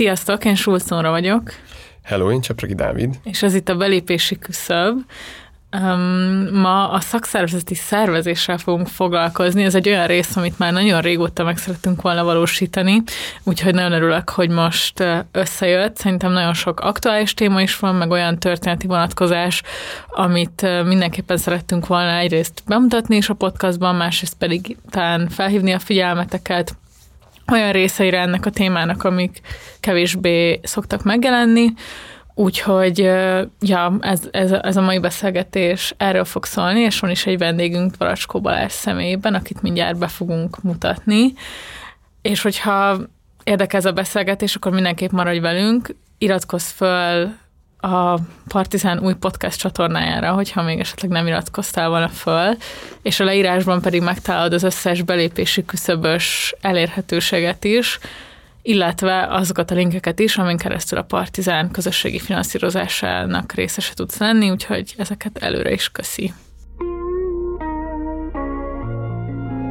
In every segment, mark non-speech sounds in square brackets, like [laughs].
Sziasztok, én Sulcónra vagyok. Hello, én Csepregi Dávid. És ez itt a belépési küszöb. Um, ma a szakszervezeti szervezéssel fogunk foglalkozni. Ez egy olyan rész, amit már nagyon régóta meg szeretünk volna valósítani, úgyhogy nagyon örülök, hogy most összejött. Szerintem nagyon sok aktuális téma is van, meg olyan történeti vonatkozás, amit mindenképpen szerettünk volna egyrészt bemutatni is a podcastban, másrészt pedig talán felhívni a figyelmeteket olyan részeire ennek a témának, amik kevésbé szoktak megjelenni, Úgyhogy ja, ez, ez, ez a mai beszélgetés erről fog szólni, és van is egy vendégünk Varacskó Balázs személyében, akit mindjárt be fogunk mutatni. És hogyha érdekel a beszélgetés, akkor mindenképp maradj velünk, iratkozz föl a Partizán új podcast csatornájára, hogyha még esetleg nem iratkoztál volna föl, és a leírásban pedig megtalálod az összes belépési küszöbös elérhetőséget is, illetve azokat a linkeket is, amin keresztül a Partizán közösségi finanszírozásának részese tudsz lenni, úgyhogy ezeket előre is köszi.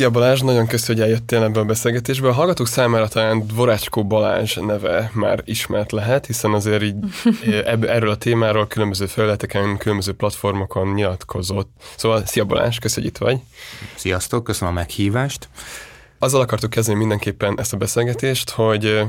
Szia Balázs, nagyon köszönöm, hogy eljöttél ebbe a beszélgetésbe. A hallgatók számára talán Dvorácskó Balázs neve már ismert lehet, hiszen azért így [laughs] ebb, erről a témáról különböző felületeken, különböző platformokon nyilatkozott. Szóval szia Balázs, köszönjük, hogy itt vagy. Sziasztok, köszönöm a meghívást. Azzal akartuk kezdeni mindenképpen ezt a beszélgetést, hogy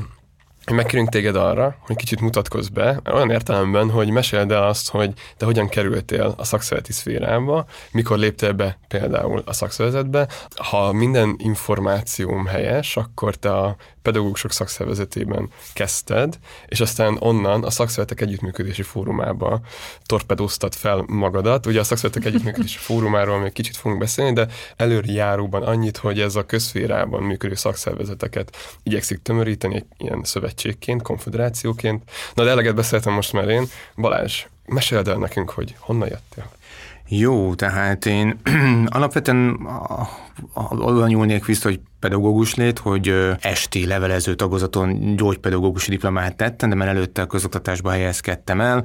megkérünk téged arra, hogy kicsit mutatkozz be, olyan értelemben, hogy meséld el azt, hogy te hogyan kerültél a szakszereti szférába, mikor léptél be például a szakszervezetbe. Ha minden információm helyes, akkor te a pedagógusok szakszervezetében kezdted, és aztán onnan a szakszervezetek együttműködési fórumába torpedóztad fel magadat. Ugye a szakszervezetek együttműködési [laughs] fórumáról még kicsit fogunk beszélni, de előre járóban annyit, hogy ez a közférában működő szakszervezeteket igyekszik tömöríteni egy ilyen szövetségként, konfederációként. Na de eleget beszéltem most már én. Balázs, meséld el nekünk, hogy honnan jöttél? Jó, tehát én [clears throat] alapvetően oda nyúlnék vissza, hogy pedagógus lét, hogy esti levelező tagozaton gyógypedagógusi diplomát tettem, de már előtte a közoktatásba helyezkedtem el,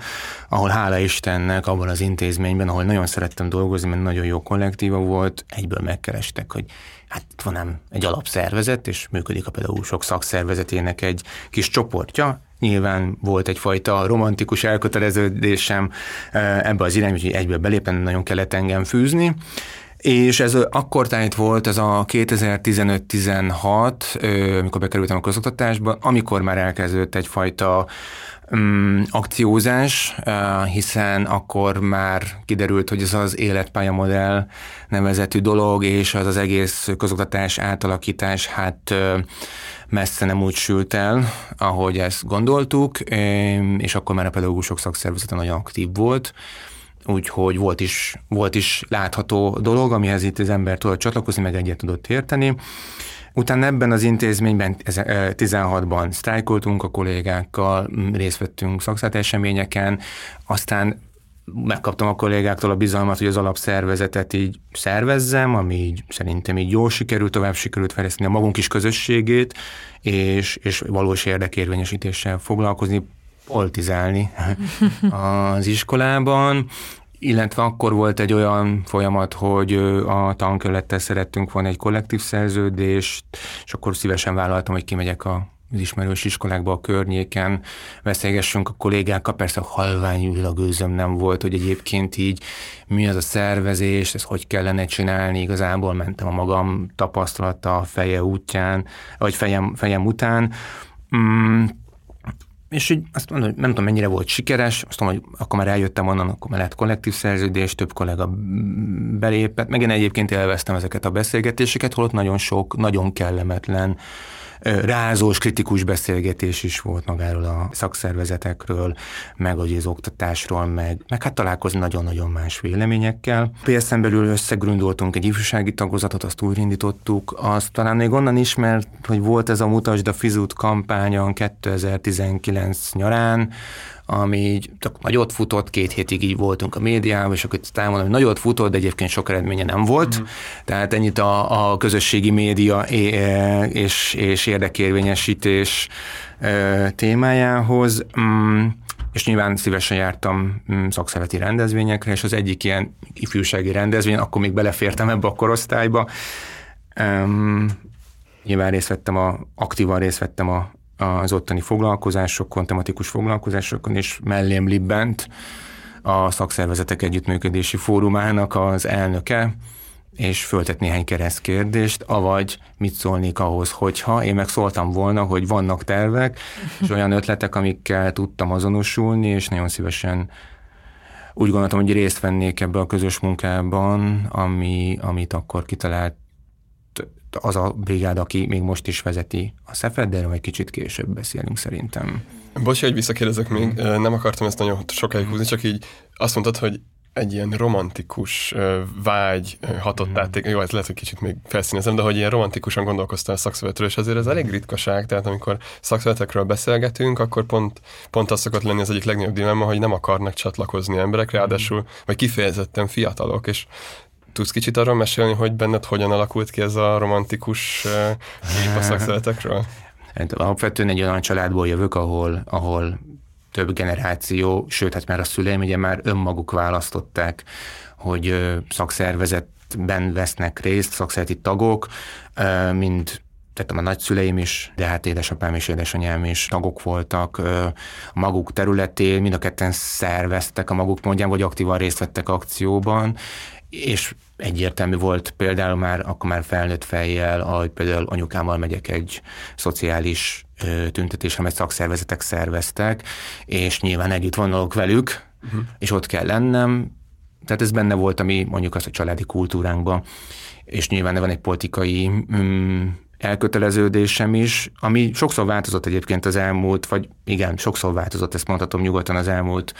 ahol hála Istennek abban az intézményben, ahol nagyon szerettem dolgozni, mert nagyon jó kollektíva volt, egyből megkerestek, hogy hát itt van nem egy alapszervezet, és működik a pedagógusok szakszervezetének egy kis csoportja, Nyilván volt egyfajta romantikus elköteleződésem ebbe az irányba, hogy egyből belépni, nagyon kellett engem fűzni. És ez akkor tájt volt, ez a 2015-16, amikor bekerültem a közoktatásba, amikor már elkezdődött egyfajta um, akciózás, uh, hiszen akkor már kiderült, hogy ez az életpályamodell nevezetű dolog, és az az egész közoktatás átalakítás, hát messze nem úgy sült el, ahogy ezt gondoltuk, és akkor már a pedagógusok szakszervezete nagyon aktív volt, úgyhogy volt is, volt is látható dolog, amihez itt az ember tudott csatlakozni, meg egyet tudott érteni. Utána ebben az intézményben 16-ban sztrájkoltunk a kollégákkal, részt vettünk eseményeken, aztán megkaptam a kollégáktól a bizalmat, hogy az alapszervezetet így szervezzem, ami így szerintem így jól sikerült, tovább sikerült fejleszteni a magunk is közösségét, és, és valós érdekérvényesítéssel foglalkozni, politizálni [laughs] az iskolában, illetve akkor volt egy olyan folyamat, hogy a tankölettel szerettünk volna egy kollektív szerződést, és akkor szívesen vállaltam, hogy kimegyek a az ismerős iskolákban a környéken beszélgessünk a kollégákkal, persze a gőzöm nem volt, hogy egyébként így mi az a szervezés, ezt hogy kellene csinálni, igazából mentem a magam tapasztalata a feje útján, vagy fejem, fejem után. Mm, és így azt mondom, hogy nem tudom, mennyire volt sikeres, azt mondom, hogy akkor már eljöttem onnan, akkor már lett kollektív szerződés, több kollega belépett, meg én egyébként élveztem ezeket a beszélgetéseket, holott nagyon sok, nagyon kellemetlen rázós, kritikus beszélgetés is volt magáról a szakszervezetekről, meg az oktatásról, meg, meg hát találkozni nagyon-nagyon más véleményekkel. PSZ-en belül összegründoltunk egy ifjúsági tagozatot, azt újraindítottuk, azt talán még onnan ismert, hogy volt ez a Mutasd a Fizut kampányon 2019 nyarán, ami így csak nagyot futott, két hétig így voltunk a médiában, és akkor elmondom, hogy nagyot futott, de egyébként sok eredménye nem volt. Uh-huh. Tehát ennyit a, a közösségi média és, és érdekérvényesítés témájához. Mm, és nyilván szívesen jártam mm, szakszereti rendezvényekre, és az egyik ilyen ifjúsági rendezvény, akkor még belefértem ebbe a korosztályba. Nyilván részt vettem a, aktívan részt vettem a, az ottani foglalkozásokon, tematikus foglalkozásokon, és mellém libbent a szakszervezetek együttműködési fórumának az elnöke, és föltett néhány keresztkérdést, avagy mit szólnék ahhoz, hogyha én meg szóltam volna, hogy vannak tervek, és olyan ötletek, amikkel tudtam azonosulni, és nagyon szívesen úgy gondoltam, hogy részt vennék ebbe a közös munkában, ami, amit akkor kitalált az a brigád, aki még most is vezeti a Szefed, de erről egy kicsit később beszélünk szerintem. Bocs, hogy visszakérdezek még, nem akartam ezt nagyon sokáig húzni, csak így azt mondtad, hogy egy ilyen romantikus vágy hatott mm. át, jó, ez lehet, hogy kicsit még felszínezem, de hogy ilyen romantikusan gondolkoztál a szakszervezetről, és azért ez elég ritkaság, tehát amikor szakszervezetekről beszélgetünk, akkor pont, pont az szokott lenni az egyik legnagyobb dilemma, hogy nem akarnak csatlakozni emberek, ráadásul, vagy kifejezetten fiatalok, és Tudsz kicsit arról mesélni, hogy benned hogyan alakult ki ez a romantikus kép a szakszeretekről? Hát alapvetően egy olyan családból jövök, ahol, ahol több generáció, sőt, hát már a szüleim ugye már önmaguk választották, hogy szakszervezetben vesznek részt, szakszereti tagok, mind tehát a nagyszüleim is, de hát édesapám és édesanyám is tagok voltak a maguk területén, mind a ketten szerveztek a maguk mondján, vagy aktívan részt vettek akcióban, és egyértelmű volt például már, akkor már felnőtt fejjel, ahogy például anyukámmal megyek egy szociális tüntetésre, mert szakszervezetek szerveztek, és nyilván együtt vonulok velük, uh-huh. és ott kell lennem. Tehát ez benne volt, ami mondjuk az a családi kultúránkban, és nyilván van egy politikai mm, elköteleződésem is, ami sokszor változott egyébként az elmúlt, vagy igen, sokszor változott, ezt mondhatom nyugodtan az elmúlt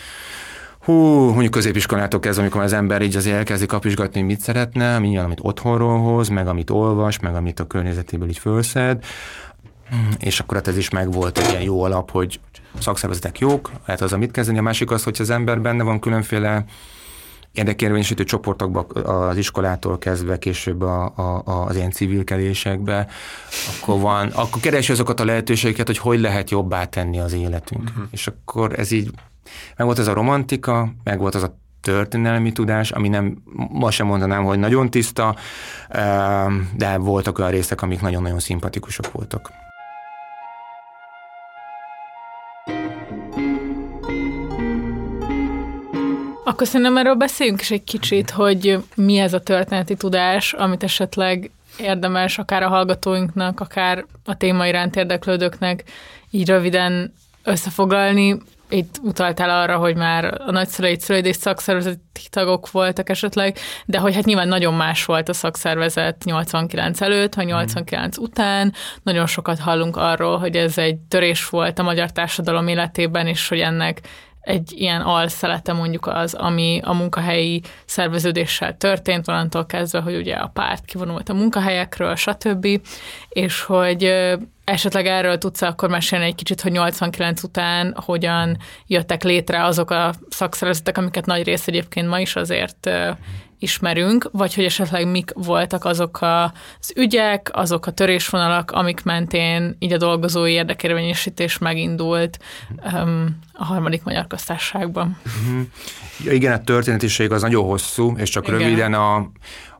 hú, mondjuk középiskolától kezdve, amikor az ember így azért elkezdi kapizsgatni, mit szeretne, mindjárt, amit otthonról hoz, meg amit olvas, meg amit a környezetéből így fölszed, és akkor hát ez is megvolt egy ilyen jó alap, hogy szakszervezetek jók, lehet az, amit kezdeni. A másik az, hogy az ember benne van különféle érdekérvényesítő csoportokban az iskolától kezdve később a, a, az ilyen civilkedésekbe, akkor van, akkor keresi azokat a lehetőségeket, hogy hogy lehet jobbá tenni az életünk. Uh-huh. És akkor ez így meg volt ez a romantika, meg volt az a történelmi tudás, ami nem, ma sem mondanám, hogy nagyon tiszta, de voltak olyan részek, amik nagyon-nagyon szimpatikusak voltak. Akkor szerintem erről beszéljünk is egy kicsit, hogy mi ez a történeti tudás, amit esetleg érdemes akár a hallgatóinknak, akár a téma iránt érdeklődőknek így röviden összefoglalni, itt utaltál arra, hogy már a nagyszüleid, szüleid és szakszervezeti tagok voltak esetleg, de hogy hát nyilván nagyon más volt a szakszervezet 89 előtt, vagy 89 mm. után. Nagyon sokat hallunk arról, hogy ez egy törés volt a magyar társadalom életében, és hogy ennek egy ilyen alszelete mondjuk az, ami a munkahelyi szerveződéssel történt, onnantól kezdve, hogy ugye a párt kivonult a munkahelyekről, stb. És hogy esetleg erről tudsz akkor mesélni egy kicsit, hogy 89 után hogyan jöttek létre azok a szakszervezetek, amiket nagy rész egyébként ma is azért ismerünk, vagy hogy esetleg mik voltak azok az ügyek, azok a törésvonalak, amik mentén így a dolgozói érdekérvényesítés megindult um, a harmadik magyar köztársaságban. Mhm. Ja, igen, a történetiség az nagyon hosszú, és csak igen. röviden a,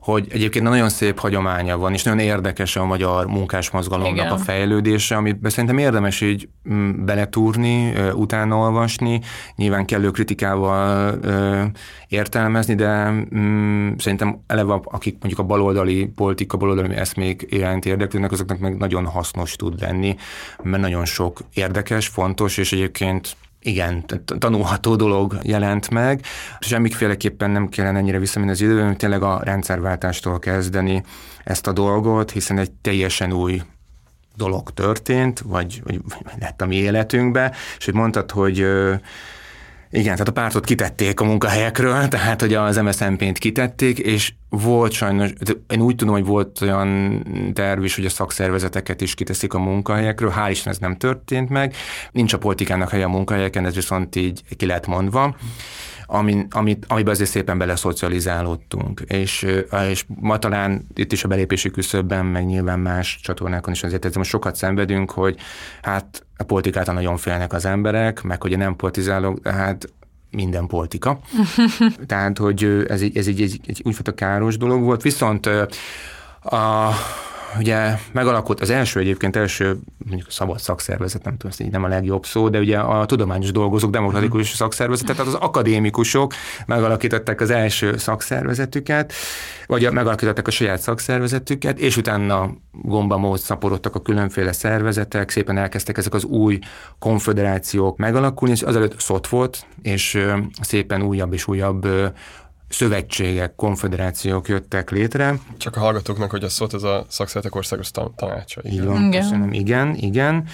hogy egyébként nagyon szép hagyománya van, és nagyon érdekes a magyar munkásmozgalomnak Igen. a fejlődése, amit szerintem érdemes így mm, beletúrni, utána olvasni, nyilván kellő kritikával értelmezni, de mm, szerintem eleve akik mondjuk a baloldali politika, baloldali eszmék iránt érdeklődnek, azoknak meg nagyon hasznos tud lenni, mert nagyon sok érdekes, fontos, és egyébként igen, tanulható dolog jelent meg. Semmiféleképpen nem kellene ennyire visszamenni az időben, tényleg a rendszerváltástól kezdeni ezt a dolgot, hiszen egy teljesen új dolog történt, vagy, vagy, lett a mi életünkbe, és hogy mondtad, hogy igen, tehát a pártot kitették a munkahelyekről, [laughs] tehát hogy az MSZNP-t kitették, és volt sajnos, én úgy tudom, hogy volt olyan terv is, hogy a szakszervezeteket is kiteszik a munkahelyekről, hál' Isten ez nem történt meg, nincs a politikának helye a munkahelyeken, ez viszont így ki lehet mondva amin, amit, amiben azért szépen beleszocializálódtunk. És, és ma talán itt is a belépési küszöbben, meg nyilván más csatornákon is azért most sokat szenvedünk, hogy hát a politikától nagyon félnek az emberek, meg hogy nem politizálok, hát minden politika. [laughs] Tehát, hogy ez, egy, ez egy, egy, egy úgyfajta káros dolog volt. Viszont a, ugye megalakult az első egyébként első mondjuk szabad szakszervezet, nem tudom, ez nem a legjobb szó, de ugye a tudományos dolgozók demokratikus uh-huh. szakszervezetet, tehát az akadémikusok megalakították az első szakszervezetüket, vagy megalakították a saját szakszervezetüket, és utána gombamód szaporodtak a különféle szervezetek, szépen elkezdtek ezek az új konfederációk megalakulni, és azelőtt szot volt, és szépen újabb és újabb szövetségek, konfederációk jöttek létre. Csak a hallgatóknak, hogy a szót ez a szakszeretek országos tanácsa. Igen. Igen. igen. Köszönöm, igen, igen.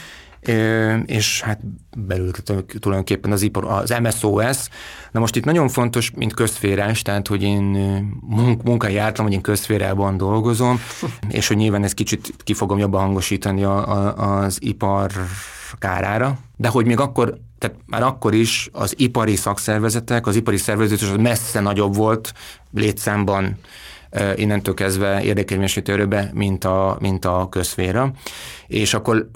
És hát belül tulajdonképpen az, ipar, az MSOS. Na most itt nagyon fontos, mint közférás, tehát hogy én munkai jártam, hogy én közférában dolgozom, [laughs] és hogy nyilván ezt kicsit ki fogom jobban hangosítani a, a, az ipar kárára, de hogy még akkor tehát már akkor is az ipari szakszervezetek, az ipari szervezet az messze nagyobb volt létszámban innentől kezdve érdekérvényesítő mint a, mint a közféra. És akkor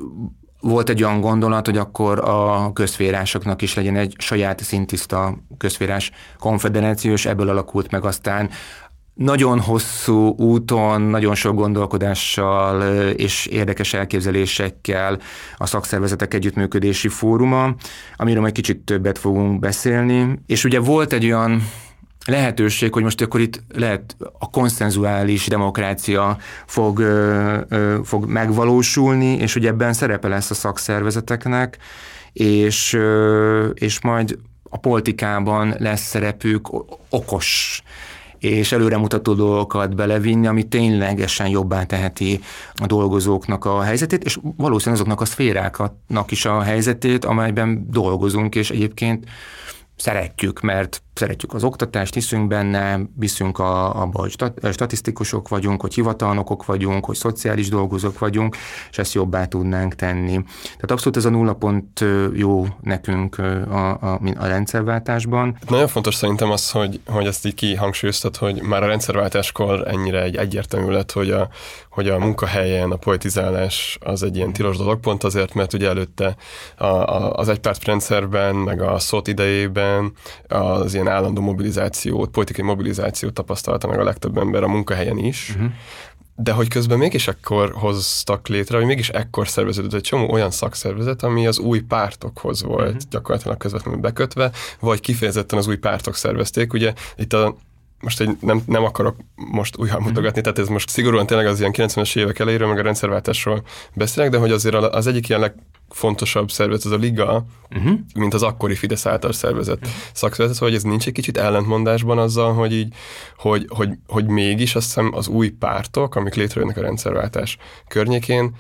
volt egy olyan gondolat, hogy akkor a közférásoknak is legyen egy saját szintiszta közférás konfederáció, és ebből alakult meg aztán nagyon hosszú úton, nagyon sok gondolkodással és érdekes elképzelésekkel a szakszervezetek együttműködési fóruma, amiről majd kicsit többet fogunk beszélni. És ugye volt egy olyan lehetőség, hogy most akkor itt lehet a konszenzuális demokrácia fog, fog megvalósulni, és ugye ebben szerepe lesz a szakszervezeteknek, és, és majd a politikában lesz szerepük okos és előremutató dolgokat belevinni, ami ténylegesen jobbá teheti a dolgozóknak a helyzetét, és valószínűleg azoknak a szféráknak is a helyzetét, amelyben dolgozunk, és egyébként szeretjük, mert szeretjük az oktatást, hiszünk benne, hiszünk a, abba, hogy statisztikusok vagyunk, hogy hivatalnokok vagyunk, hogy szociális dolgozók vagyunk, és ezt jobbá tudnánk tenni. Tehát abszolút ez a nulla pont jó nekünk a, a, a rendszerváltásban. Nagyon fontos szerintem az, hogy, hogy ezt így kihangsúlyoztad, hogy már a rendszerváltáskor ennyire egy egyértelmű lett, hogy a, hogy a munkahelyen a politizálás az egy ilyen tilos dolog, pont azért, mert ugye előtte a, a, az egypártrendszerben, meg a szót idejében az ilyen állandó mobilizációt, politikai mobilizációt tapasztalta meg a legtöbb ember a munkahelyen is, uh-huh. de hogy közben mégis ekkor hoztak létre, hogy mégis ekkor szerveződött egy csomó olyan szakszervezet, ami az új pártokhoz volt uh-huh. gyakorlatilag közvetlenül bekötve, vagy kifejezetten az új pártok szervezték. Ugye itt a most egy, nem, nem akarok most újra mutogatni, tehát ez most szigorúan tényleg az ilyen 90-es évek elejéről, meg a rendszerváltásról beszélek, de hogy azért az egyik ilyen legfontosabb szervezet az a Liga, uh-huh. mint az akkori Fidesz által szervezett uh-huh. szakszervezet, hogy ez nincs egy kicsit ellentmondásban azzal, hogy így, hogy, hogy, hogy mégis azt hiszem az új pártok, amik létrejönnek a rendszerváltás környékén,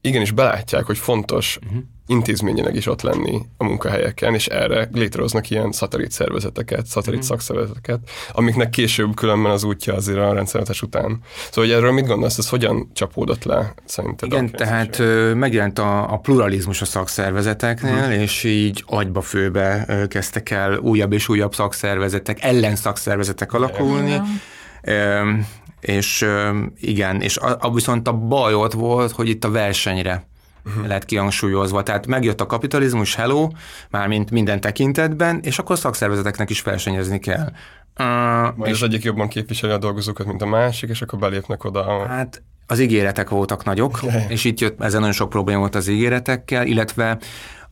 igenis belátják, hogy fontos uh-huh intézményileg is ott lenni a munkahelyeken, és erre létrehoznak ilyen szatellit szervezeteket, szatellit mm. szakszervezeteket, amiknek később különben az útja azért a rendszervetés után. Szóval, hogy erről mit gondolsz, ez hogyan csapódott le szerinted? Igen, tehát ö, megjelent a, a pluralizmus a szakszervezeteknél, mm. és így agyba főbe ö, kezdtek el újabb és újabb szakszervezetek, ellenszakszervezetek alakulni. Ö, és igen, és a, a, viszont a baj ott volt, hogy itt a versenyre uh-huh. lett kihangsúlyozva. Tehát megjött a kapitalizmus, hello, mármint minden tekintetben, és akkor szakszervezeteknek is versenyezni kell. Uh, Majd és az egyik jobban képviseli a dolgozókat, mint a másik, és akkor belépnek oda. Hát az ígéretek voltak nagyok, yeah. és itt jött, ezen nagyon sok probléma volt az ígéretekkel, illetve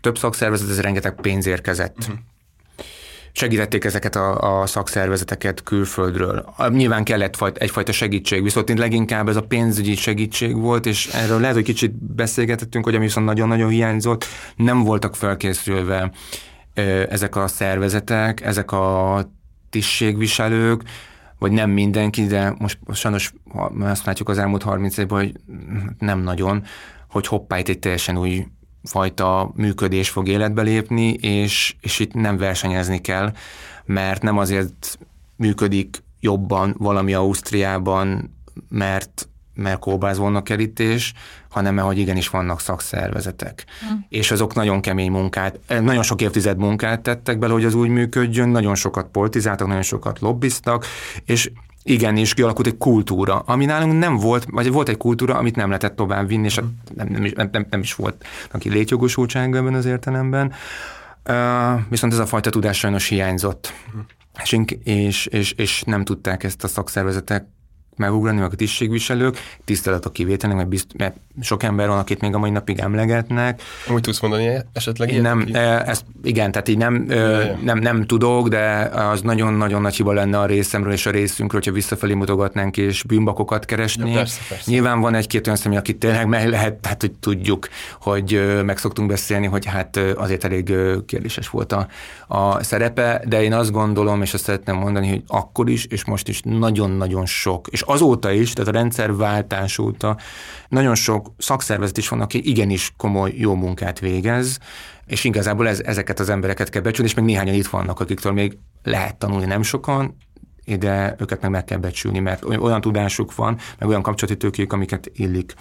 több szakszervezet, ez rengeteg pénz érkezett. Uh-huh segítették ezeket a, a szakszervezeteket külföldről. Nyilván kellett egyfajta segítség, viszont itt leginkább ez a pénzügyi segítség volt, és erről lehet, hogy kicsit beszélgetettünk, hogy ami viszont nagyon-nagyon hiányzott, nem voltak felkészülve ezek a szervezetek, ezek a tisztségviselők, vagy nem mindenki, de most sajnos azt látjuk az elmúlt 30 évben, hogy nem nagyon, hogy hoppá, itt egy teljesen új fajta működés fog életbe lépni, és, és itt nem versenyezni kell, mert nem azért működik jobban valami Ausztriában, mert mert kóbáz volna kerítés, hanem hogy igenis vannak szakszervezetek. Mm. És azok nagyon kemény munkát, eh, nagyon sok évtized munkát tettek bele, hogy az úgy működjön, nagyon sokat politizáltak, nagyon sokat lobbiztak, és igenis kialakult egy kultúra, ami nálunk nem volt, vagy volt egy kultúra, amit nem lehetett tovább vinni, és nem, nem, nem, nem, nem is volt aki létjogosultság ebben az értelemben. Uh, viszont ez a fajta tudás sajnos hiányzott. És, és, és, és nem tudták ezt a szakszervezetek megugrani, meg a tisztségviselők, tisztelet a kivételnek, mert, bizt, mert sok ember van, akit még a mai napig emlegetnek. Úgy tudsz mondani esetleg Én nem, e, ezt, igen, tehát így nem, nem, nem tudok, de az nagyon-nagyon nagy hiba lenne a részemről és a részünkről, hogyha visszafelé mutogatnánk és bűnbakokat keresni. Ja, persze, persze. Nyilván van egy-két olyan személy, akit tényleg meg lehet, hát hogy tudjuk, hogy meg szoktunk beszélni, hogy hát azért elég kérdéses volt a, a szerepe, de én azt gondolom, és azt szeretném mondani, hogy akkor is, és most is nagyon-nagyon sok, és azóta is, tehát a rendszerváltás óta nagyon sok szakszervezet is van, aki igenis komoly, jó munkát végez, és igazából ez, ezeket az embereket kell becsülni, és még néhányan itt vannak, akiktől még lehet tanulni nem sokan, de őket meg meg kell becsülni, mert olyan tudásuk van, meg olyan kapcsolati tőkék, amiket illik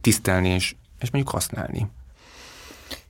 tisztelni és, és mondjuk használni.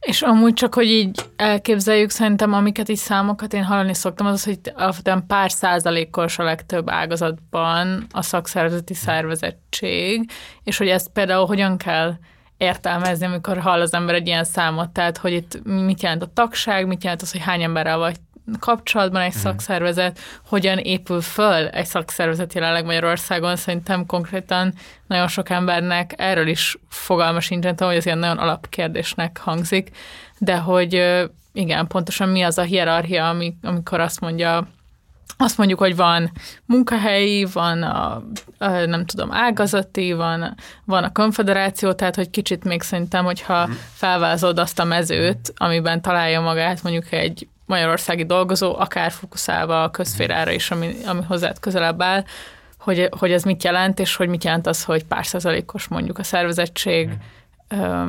És amúgy csak, hogy így elképzeljük, szerintem amiket így számokat én hallani szoktam, az az, hogy alapvetően pár százalékos a legtöbb ágazatban a szakszervezeti szervezettség, és hogy ezt például hogyan kell értelmezni, amikor hall az ember egy ilyen számot, tehát hogy itt mit jelent a tagság, mit jelent az, hogy hány emberrel vagy kapcsolatban egy mm. szakszervezet, hogyan épül föl egy szakszervezet jelenleg Magyarországon, szerintem konkrétan nagyon sok embernek erről is fogalma sincsen, hogy ez ilyen nagyon alapkérdésnek hangzik, de hogy igen, pontosan mi az a hierarchia, amikor azt mondja azt mondjuk, hogy van munkahelyi, van a, a nem tudom, ágazati, van, van a konfederáció, tehát hogy kicsit még szerintem, hogyha mhm. felvázod azt a mezőt, amiben találja magát mondjuk egy magyarországi dolgozó, akár fókuszálva a közférára is, ami, ami hozzád közelebb áll, hogy, hogy ez mit jelent, és hogy mit jelent az, hogy pár százalékos mondjuk a szervezettség,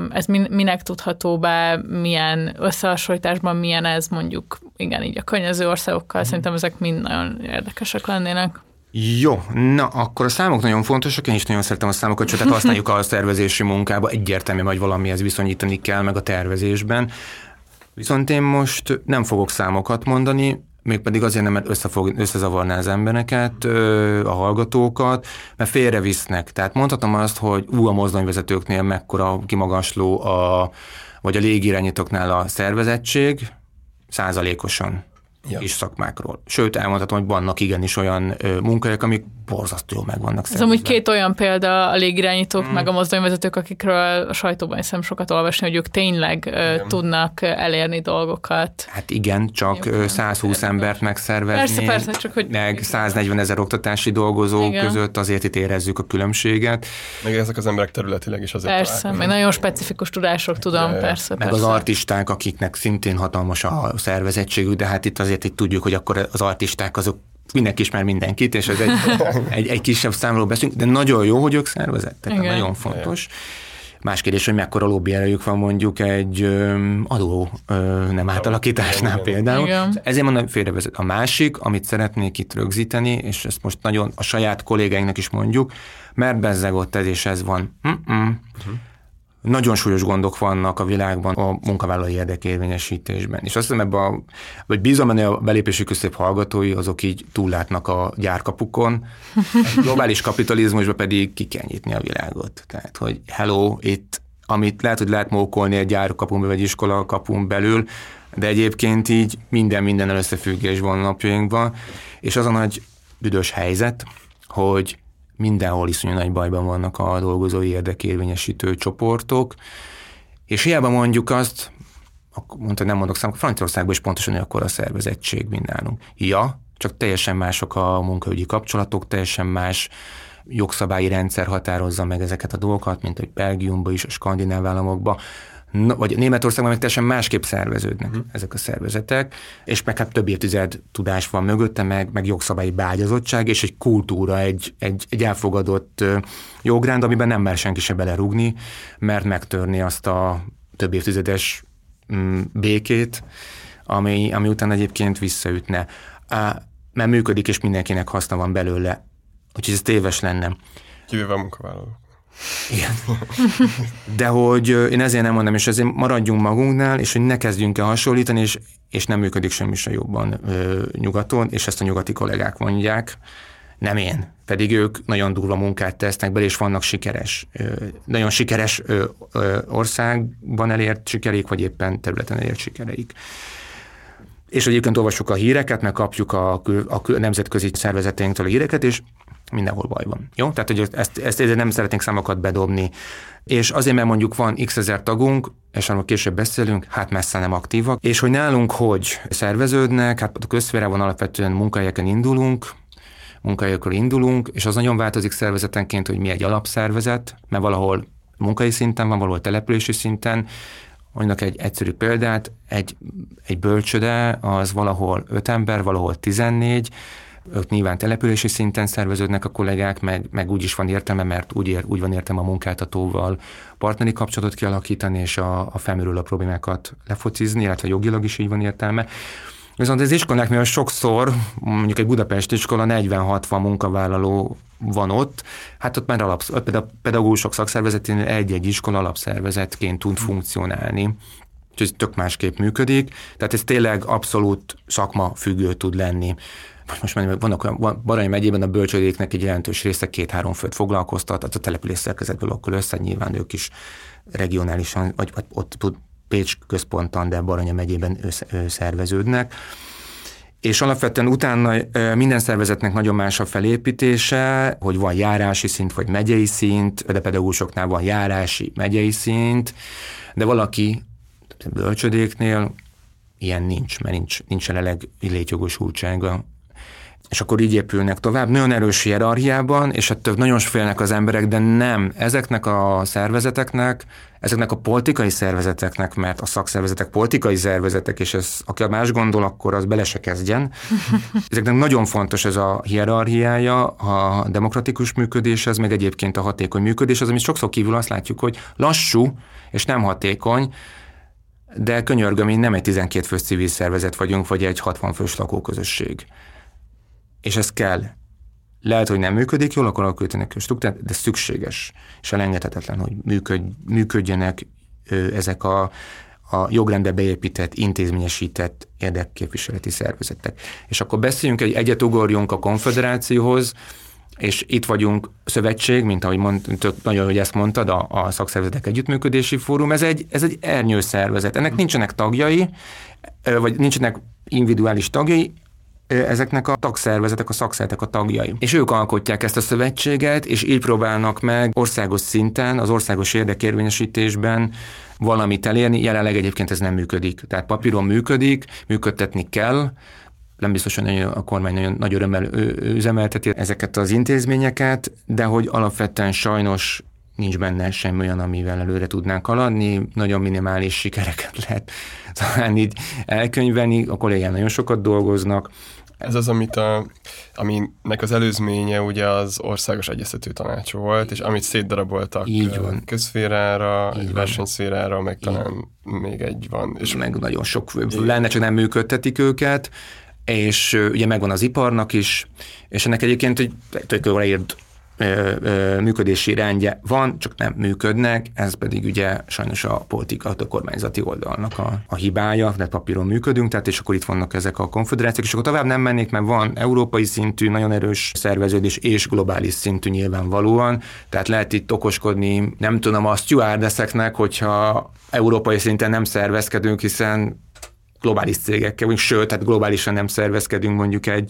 ez minek tudható be, milyen összehasonlításban milyen ez mondjuk, igen, így a környező országokkal, szerintem ezek mind nagyon érdekesek lennének. Jó, na akkor a számok nagyon fontosak, én is nagyon szeretem a számokat, csak tehát használjuk a [laughs] szervezési munkába, egyértelmű, hogy valamihez viszonyítani kell, meg a tervezésben. Viszont én most nem fogok számokat mondani, mégpedig azért nem, mert összefog, összezavarná az embereket, a hallgatókat, mert félrevisznek. Tehát mondhatom azt, hogy ú, a mozdonyvezetőknél mekkora kimagasló a, vagy a légirányítóknál a szervezettség, százalékosan ja. is szakmákról. Sőt, elmondhatom, hogy vannak igenis olyan munkahelyek, amik borzasztó jól meg vannak Ez amúgy két olyan példa a légirányítók, mm. meg a mozdonyvezetők, akikről a sajtóban hiszem sokat olvasni, hogy ők tényleg igen. tudnak elérni dolgokat. Hát igen, csak Jó, 120 embert megszervezni, persze, persze, csak hogy... meg 140 ezer oktatási dolgozó igen. között azért itt érezzük a különbséget. Meg ezek az emberek területileg is azért Persze, meg nagyon specifikus tudások, tudom, ja, persze. Meg persze. az artisták, akiknek szintén hatalmas a szervezettségük, de hát itt azért itt tudjuk, hogy akkor az artisták azok mindenki ismer mindenkit, és ez egy, [laughs] egy, egy kisebb számról beszélünk, de nagyon jó, hogy ők szervezettek, Igen. nagyon fontos. Igen. Más kérdés, hogy mekkora lobby erejük van mondjuk egy adó nem átalakításnál Igen. például. Igen. Ezért mondom, félrevezet. A másik, amit szeretnék itt rögzíteni, és ezt most nagyon a saját kollégáinknak is mondjuk, mert bezzeg ott ez és ez van. Uh-huh nagyon súlyos gondok vannak a világban a munkavállalói érdekérvényesítésben. És azt hiszem ebben a, vagy bízom benne a belépési közép hallgatói, azok így túllátnak a gyárkapukon, a globális kapitalizmusban pedig ki kell nyitni a világot. Tehát, hogy hello, itt amit lehet, hogy lehet mókolni egy gyárkapun vagy iskola kapun belül, de egyébként így minden minden összefüggés van napjainkban, és az a nagy büdös helyzet, hogy mindenhol iszonyú nagy bajban vannak a dolgozói érdekérvényesítő csoportok, és hiába mondjuk azt, mondta, nem mondok számot, Franciaországban is pontosan akkor a szervezettség, mint nálunk. Ja, csak teljesen mások a munkaügyi kapcsolatok, teljesen más jogszabályi rendszer határozza meg ezeket a dolgokat, mint hogy Belgiumban is, a skandináv államokban. Vagy Németországban meg teljesen másképp szerveződnek uh-huh. ezek a szervezetek, és meg hát több évtized tudás van mögötte, meg, meg jogszabályi beágyazottság, és egy kultúra, egy, egy, egy elfogadott jogrend, amiben nem mer senki se belerúgni, mert megtörni azt a több évtizedes mm, békét, ami, ami után egyébként visszaütne. Mert működik, és mindenkinek haszna van belőle. Úgyhogy ez téves lenne. Kivéve a munkavállalók. Igen. [laughs] De hogy én ezért nem mondom, és ezért maradjunk magunknál, és hogy ne kezdjünk el hasonlítani, és, és nem működik semmi se jobban ö, nyugaton, és ezt a nyugati kollégák mondják, nem én. Pedig ők nagyon durva munkát tesznek bele, és vannak sikeres, ö, nagyon sikeres ö, ö, országban elért sikereik, vagy éppen területen elért sikereik. És egyébként olvassuk a híreket, meg kapjuk a, a nemzetközi szervezeteinktől a híreket, és mindenhol baj van. Jó? Tehát, hogy ezt, ezt ezért nem szeretnénk számokat bedobni. És azért, mert mondjuk van x ezer tagunk, és arról később beszélünk, hát messze nem aktívak. És hogy nálunk hogy szerveződnek, hát a közférában alapvetően munkahelyeken indulunk, munkahelyekről indulunk, és az nagyon változik szervezetenként, hogy mi egy alapszervezet, mert valahol munkai szinten van, valahol települési szinten, Mondjuk egy egyszerű példát, egy, egy bölcsöde az valahol 5 ember, valahol 14, ott nyilván települési szinten szerveződnek a kollégák, meg, meg úgy is van értelme, mert úgy, ér, úgy van értelme a munkáltatóval partneri kapcsolatot kialakítani, és a, a felmerülő problémákat lefocizni, illetve jogilag is így van értelme. Viszont az iskolák, mivel sokszor, mondjuk egy budapesti iskola 40-60 munkavállaló van ott, hát ott már alapsz, pedagógusok szakszervezeténél egy-egy iskola alapszervezetként tud funkcionálni. Úgyhogy tök másképp működik, tehát ez tényleg abszolút szakma függő tud lenni most már vannak olyan, Baranyi megyében a bölcsődéknek egy jelentős része két-három főt foglalkoztat, az a település szerkezetből akkor össze, nyilván ők is regionálisan, vagy, vagy ott tud Pécs központan, de Baranya megyében szerveződnek. És alapvetően utána minden szervezetnek nagyon más a felépítése, hogy van járási szint, vagy megyei szint, de pedagógusoknál van járási, megyei szint, de valaki bölcsödéknél ilyen nincs, mert nincs, nincs jelenleg létjogosultsága és akkor így épülnek tovább. Nagyon erős hierarchiában, és ettől nagyon félnek az emberek, de nem. Ezeknek a szervezeteknek, ezeknek a politikai szervezeteknek, mert a szakszervezetek politikai szervezetek, és ez, aki más gondol, akkor az bele se kezdjen. [laughs] Ezeknek nagyon fontos ez a hierarchiája, a demokratikus működés, ez meg egyébként a hatékony működés, az, amit sokszor kívül azt látjuk, hogy lassú és nem hatékony, de könyörgöm, mi nem egy 12 fős civil szervezet vagyunk, vagy egy 60 fős lakóközösség és ez kell. Lehet, hogy nem működik jól, akkor alköltenek a struktúrát, de szükséges és elengedhetetlen, hogy működj, működjenek ö, ezek a, a jogrendbe beépített, intézményesített érdekképviseleti szervezetek. És akkor beszéljünk, egy egyet ugorjunk a konfederációhoz, és itt vagyunk szövetség, mint ahogy mond, tök nagyon, hogy ezt mondtad, a, a szakszervezetek együttműködési fórum, ez egy, ez egy ernyő szervezet. Ennek nincsenek tagjai, vagy nincsenek individuális tagjai, ezeknek a tagszervezetek, a szakszervezetek a tagjai. És ők alkotják ezt a szövetséget, és így próbálnak meg országos szinten, az országos érdekérvényesítésben valamit elérni. Jelenleg egyébként ez nem működik. Tehát papíron működik, működtetni kell, nem biztos, hogy a kormány nagyon nagy örömmel üzemelteti ezeket az intézményeket, de hogy alapvetően sajnos nincs benne semmi olyan, amivel előre tudnánk haladni, nagyon minimális sikereket [laughs] lehet talán így elkönyvelni, a kollégák nagyon sokat dolgoznak, ez az, amit a, aminek az előzménye ugye az országos egyeztető tanács volt, és amit szétdaraboltak Így van. közszférára, Így versenyszférára, meg talán még egy van. És meg nagyon sok lenne, csak nem működtetik őket, és ugye megvan az iparnak is, és ennek egyébként egy tök működési rendje van, csak nem működnek, ez pedig ugye sajnos a politika, a kormányzati oldalnak a, a hibája, de papíron működünk, tehát és akkor itt vannak ezek a konfederációk, és akkor tovább nem mennék, mert van európai szintű, nagyon erős szerveződés, és globális szintű nyilvánvalóan, tehát lehet itt okoskodni, nem tudom, a stewardesseknek, hogyha európai szinten nem szervezkedünk, hiszen globális cégekkel, vagy sőt, tehát globálisan nem szervezkedünk mondjuk egy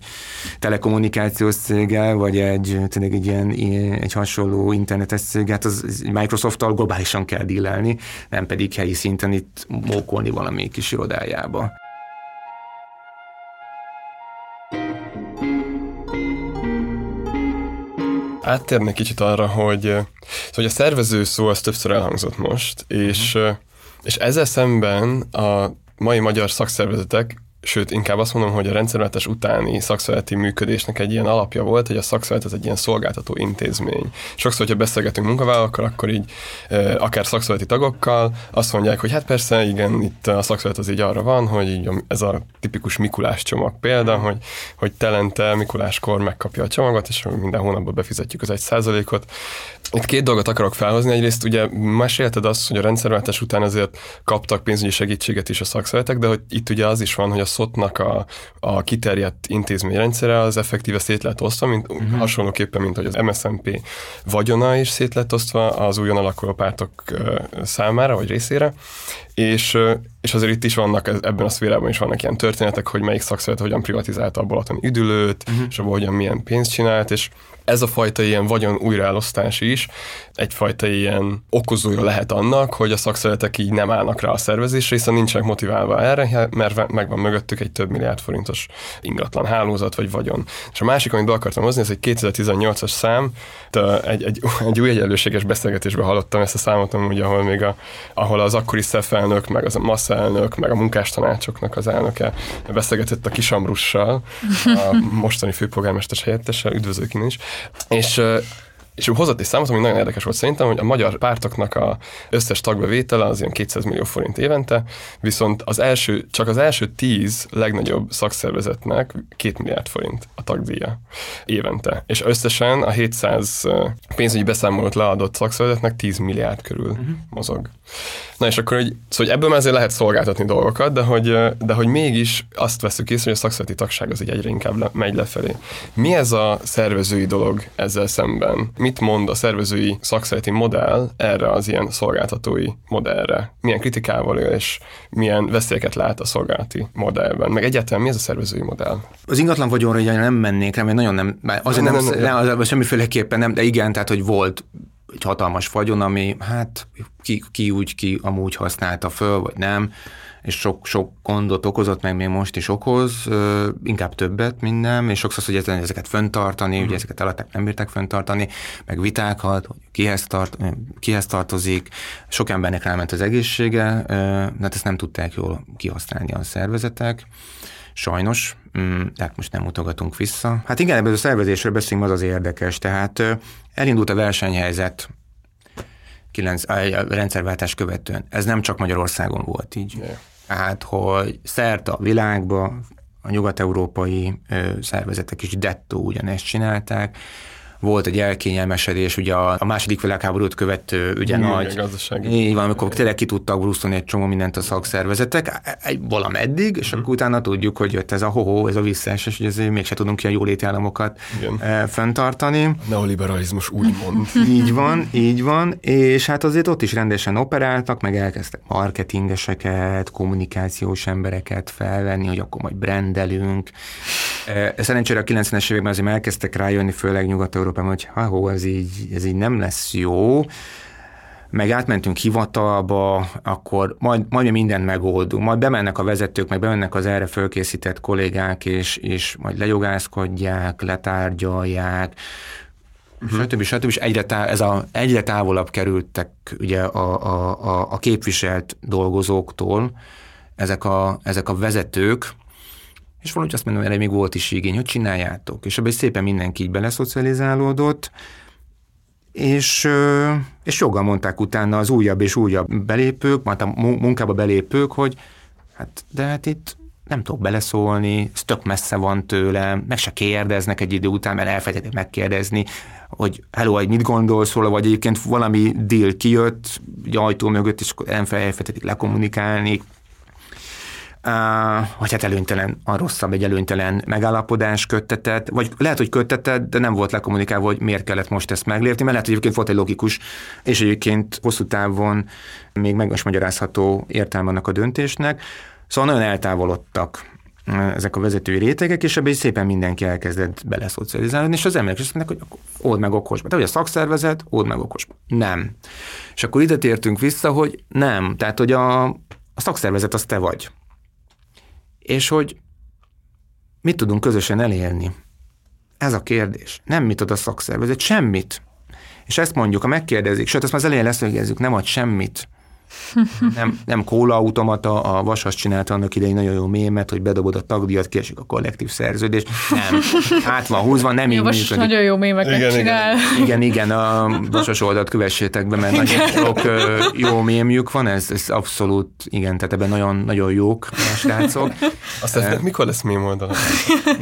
telekommunikációs céggel, vagy egy, tényleg egy ilyen egy hasonló internetes céget, az Microsoft-tal globálisan kell dílelni, nem pedig helyi szinten itt mókolni valami kis irodájába. Áttérnek kicsit arra, hogy, hogy a szervező szó az többször elhangzott most, és uh-huh És ezzel szemben a mai magyar szakszervezetek sőt, inkább azt mondom, hogy a rendszerváltás utáni szakszervezeti működésnek egy ilyen alapja volt, hogy a szakszervezet egy ilyen szolgáltató intézmény. Sokszor, hogyha beszélgetünk munkavállalókkal, akkor így akár szakszervezeti tagokkal azt mondják, hogy hát persze, igen, itt a szakszervezet az így arra van, hogy így ez a tipikus Mikulás csomag példa, hogy, hogy telente Mikuláskor megkapja a csomagot, és minden hónapban befizetjük az egy százalékot. Itt két dolgot akarok felhozni. Egyrészt ugye mesélted azt, hogy a rendszerváltás után azért kaptak pénzügyi segítséget is a szakszervezetek, de hogy itt ugye az is van, hogy a SZOT-nak a, a kiterjedt intézményrendszere az effektíve szét lett osztva, mint, uh-huh. hasonlóképpen, mint hogy az MSZNP vagyona is szét lett osztva az újon alakuló pártok számára, vagy részére, és, és azért itt is vannak, ebben a szférában is vannak ilyen történetek, hogy melyik szakszervezet hogyan privatizálta a Balatoni üdülőt, uh-huh. és abban hogyan milyen pénzt csinált, és ez a fajta ilyen vagyon újraelosztás is egyfajta ilyen okozója lehet annak, hogy a szakszeretek így nem állnak rá a szervezésre, hiszen nincsenek motiválva erre, mert megvan mögöttük egy több milliárd forintos ingatlan hálózat vagy vagyon. És a másik, amit be akartam hozni, ez egy 2018-as szám, egy, egy, [laughs] egy új egyenlőséges beszélgetésben hallottam ezt a számot, ugye, ahol még a, ahol az akkori SZEF elnök, meg az a MASZ elnök, meg a munkástanácsoknak az elnöke beszélgetett a Kisamrussal, a [laughs] mostani főpolgármester helyettessel, üdvözlők is, és és ő hozott egy számot, ami nagyon érdekes volt szerintem, hogy a magyar pártoknak a összes tagbevétele az ilyen 200 millió forint évente, viszont az első, csak az első tíz legnagyobb szakszervezetnek 2 milliárd forint a tagdíja évente. És összesen a 700 pénzügyi beszámolót leadott szakszervezetnek 10 milliárd körül uh-huh. mozog. Na és akkor, hogy, szóval ebből már azért lehet szolgáltatni dolgokat, de hogy, de hogy mégis azt veszük észre, hogy a szakszervezeti tagság az így egyre inkább le, megy lefelé. Mi ez a szervezői dolog ezzel szemben? Mit mond a szervezői szakszervezeti modell erre az ilyen szolgáltatói modellre? Milyen kritikával él, és milyen veszélyeket lát a szolgálati modellben? Meg egyáltalán mi ez a szervezői modell? Az ingatlan vagyonra ugye nem mennék rá, mert nagyon nem, azért nem, nem, nem, nem, nem, semmiféleképpen nem, de igen, tehát hogy volt egy hatalmas vagyon, ami hát ki, ki úgy, ki amúgy használta föl, vagy nem, és sok, sok gondot okozott, meg még most is okoz, inkább többet, mint nem, és sokszor, hogy ezeket föntartani, mm. ugye ezeket eladták, nem bírták föntartani, meg vitákat, hogy kihez, tart, kihez tartozik, sok embernek ráment az egészsége, hát ezt nem tudták jól kihasználni a szervezetek, sajnos, mm, tehát most nem mutogatunk vissza. Hát igen, ebből a szervezésről beszélünk, az az érdekes, tehát elindult a versenyhelyzet 9, a rendszerváltás követően. Ez nem csak Magyarországon volt így. Yeah. Tehát, hogy szerte a világban a nyugat-európai szervezetek is dettó ugyanezt csinálták, volt egy elkényelmesedés, ugye a, a második világháborút követő ugye Mű, nagy, így van, amikor tényleg ki tudtak brusztolni egy csomó mindent a szakszervezetek, egy valameddig, és uh-huh. akkor utána tudjuk, hogy jött ez a hoho, ez a visszaesés, hogy ezért mégse tudunk ilyen jóléti államokat Igen. föntartani. A neoliberalizmus úgy mond. [laughs] így van, így van, és hát azért ott is rendesen operáltak, meg elkezdtek marketingeseket, kommunikációs embereket felvenni, hogy akkor majd brendelünk. Szerencsére a 90-es években azért elkezdtek rájönni, főleg nyugat Európában, hogy ha, ez így, ez így nem lesz jó, meg átmentünk hivatalba, akkor majd, majd mindent megoldunk. Majd bemennek a vezetők, meg bemennek az erre fölkészített kollégák, és, és majd lejogászkodják, letárgyalják, uh-huh. stb. stb. És egyre, tá- ez a, egyre távolabb kerültek ugye a, a, a, a képviselt dolgozóktól ezek a, ezek a vezetők, és valahogy azt mondom, erre még volt is igény, hogy csináljátok. És ebben szépen mindenki így beleszocializálódott, és, és joggal mondták utána az újabb és újabb belépők, majd a munkába belépők, hogy hát de hát itt nem tudok beleszólni, ez tök messze van tőlem, meg se kérdeznek egy idő után, mert elfelejtették megkérdezni, hogy hello, hogy mit gondolsz róla, vagy egyébként valami deal kijött, egy ajtó mögött, és elfelejtették lekommunikálni, vagy hát előnytelen, a rosszabb egy előnytelen megállapodás köttetett, vagy lehet, hogy köttetett, de nem volt lekommunikálva, hogy miért kellett most ezt meglépni, mert lehet, hogy egyébként volt egy logikus, és egyébként hosszú távon még meg is magyarázható értelme annak a döntésnek. Szóval nagyon eltávolodtak ezek a vezetői rétegek, és ebben is szépen mindenki elkezdett beleszocializálni, és az emberek azt mondják, hogy old meg okosba. Tehát, hogy a szakszervezet, old meg okosba. Nem. És akkor ide tértünk vissza, hogy nem. Tehát, hogy a, a szakszervezet az te vagy és hogy mit tudunk közösen elérni. Ez a kérdés. Nem mit ad a szakszervezet, semmit. És ezt mondjuk, ha megkérdezik, sőt, ezt már az elején leszögezzük, nem ad semmit. [laughs] Nem, nem kólaautomata, a Vasas csinálta annak idején nagyon jó mémet, hogy bedobod a tagdíjat, kiesik a kollektív szerződés. Nem, át van húzva, nem így most működik. nagyon jó mémeket Igen, igen. csinál. Igen, igen, a Vasas oldalt kövessétek be, mert nagyon sok jó mémjük van, ez, ez abszolút, igen, tehát ebben nagyon, nagyon jók a srácok. Azt ez mikor lesz mém oldalon?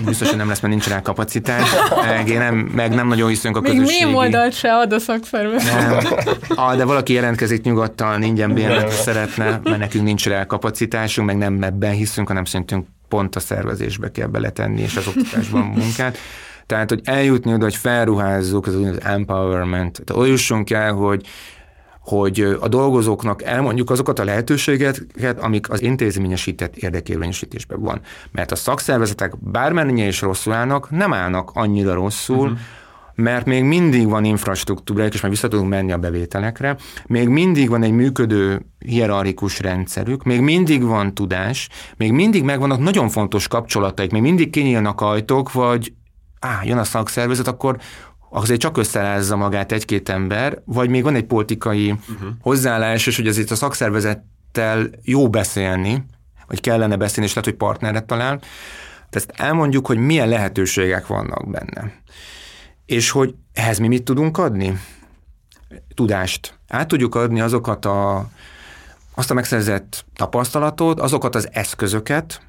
Biztos, hogy nem lesz, mert nincs rá kapacitás, meg, én nem, meg nem nagyon hiszünk a Még közösségi... mém oldalt se ad a szakszervezet. Ah, de valaki jelentkezik nyugodtan, ingyen bérlet szeretne, mert nekünk nincs rá kapacitásunk, meg nem ebben hiszünk, hanem szerintünk pont a szervezésbe kell beletenni, és az oktatásban a munkát. Tehát, hogy eljutni oda, hogy felruházzuk, az úgynevezett empowerment. Tehát oda jussunk el, hogy hogy a dolgozóknak elmondjuk azokat a lehetőségeket, amik az intézményesített érdekérvényesítésben van. Mert a szakszervezetek bármennyire is rosszul állnak, nem állnak annyira rosszul, uh-huh mert még mindig van infrastruktúra, és már vissza tudunk menni a bevételekre, még mindig van egy működő hierarchikus rendszerük, még mindig van tudás, még mindig megvannak nagyon fontos kapcsolataik, még mindig kinyílnak ajtók, vagy á, jön a szakszervezet, akkor azért csak összerázza magát egy-két ember, vagy még van egy politikai uh-huh. hozzáállás, és hogy azért a szakszervezettel jó beszélni, vagy kellene beszélni, és lehet, hogy partneret talál. Tehát ezt elmondjuk, hogy milyen lehetőségek vannak benne. És hogy ehhez mi mit tudunk adni? Tudást. Át tudjuk adni azokat a, azt a megszerzett tapasztalatot, azokat az eszközöket,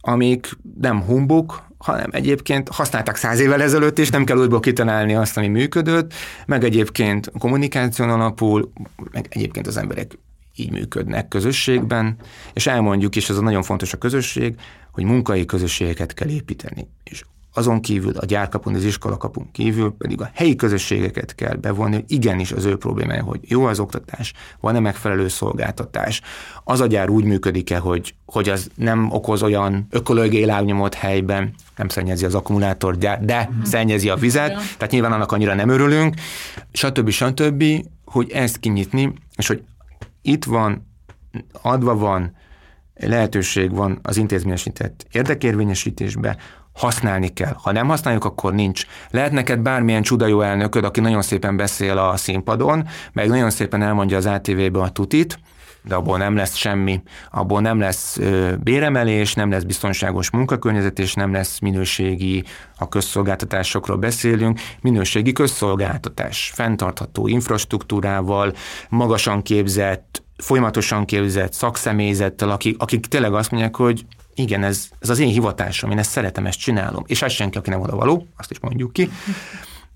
amik nem humbuk, hanem egyébként használták száz évvel ezelőtt, és nem kell újból kitalálni azt, ami működött, meg egyébként kommunikáción alapul, meg egyébként az emberek így működnek közösségben, és elmondjuk is, ez a nagyon fontos a közösség, hogy munkai közösségeket kell építeni. És azon kívül, a gyárkapun, az iskolakapun kívül pedig a helyi közösségeket kell bevonni, hogy igenis az ő problémája, hogy jó az oktatás, van-e megfelelő szolgáltatás, az a gyár úgy működik-e, hogy, hogy az nem okoz olyan ökológiai lábnyomot helyben, nem szennyezi az akkumulátorgyár, de uh-huh. szennyezi a vizet, tehát nyilván annak annyira nem örülünk, stb. stb., hogy ezt kinyitni, és hogy itt van, adva van, lehetőség van az intézményesített érdekérvényesítésbe, használni kell. Ha nem használjuk, akkor nincs. Lehet neked bármilyen csuda jó elnököd, aki nagyon szépen beszél a színpadon, meg nagyon szépen elmondja az ATV-be a tutit, de abból nem lesz semmi. Abból nem lesz béremelés, nem lesz biztonságos munkakörnyezet, és nem lesz minőségi, ha közszolgáltatásokról beszélünk, minőségi közszolgáltatás, fenntartható infrastruktúrával, magasan képzett, folyamatosan képzett szakszemélyzettel, akik, akik tényleg azt mondják, hogy igen, ez, ez az én hivatásom, én ezt szeretem, ezt csinálom. És ez senki, aki nem oda való, azt is mondjuk ki.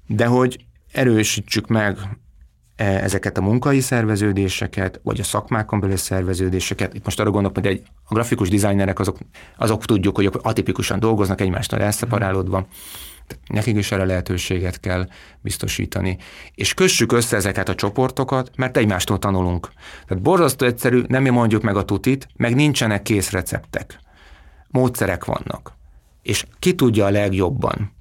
De hogy erősítsük meg ezeket a munkai szerveződéseket, vagy a szakmákon belül szerveződéseket. Itt most arra gondolok, hogy egy, a grafikus dizájnerek azok, azok tudjuk, hogy atipikusan dolgoznak, egymástól elszeparálódva. Nekik is erre lehetőséget kell biztosítani. És kössük össze ezeket a csoportokat, mert egymástól tanulunk. Tehát borzasztó egyszerű, nem mi mondjuk meg a tutit, meg nincsenek kész receptek módszerek vannak. És ki tudja a legjobban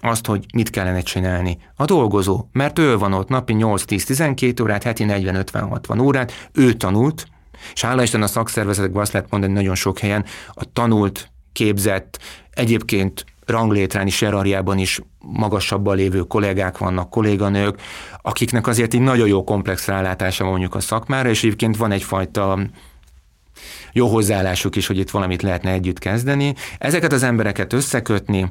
azt, hogy mit kellene csinálni? A dolgozó, mert ő van ott napi 8-10-12 órát, heti 40-50-60 órát, ő tanult, és hála Isten a szakszervezetekben azt lehet mondani nagyon sok helyen, a tanult, képzett, egyébként ranglétrán is, hierarchiában is magasabban lévő kollégák vannak, kolléganők, akiknek azért egy nagyon jó komplex rálátása van mondjuk a szakmára, és egyébként van egyfajta jó hozzáállásuk is, hogy itt valamit lehetne együtt kezdeni. Ezeket az embereket összekötni,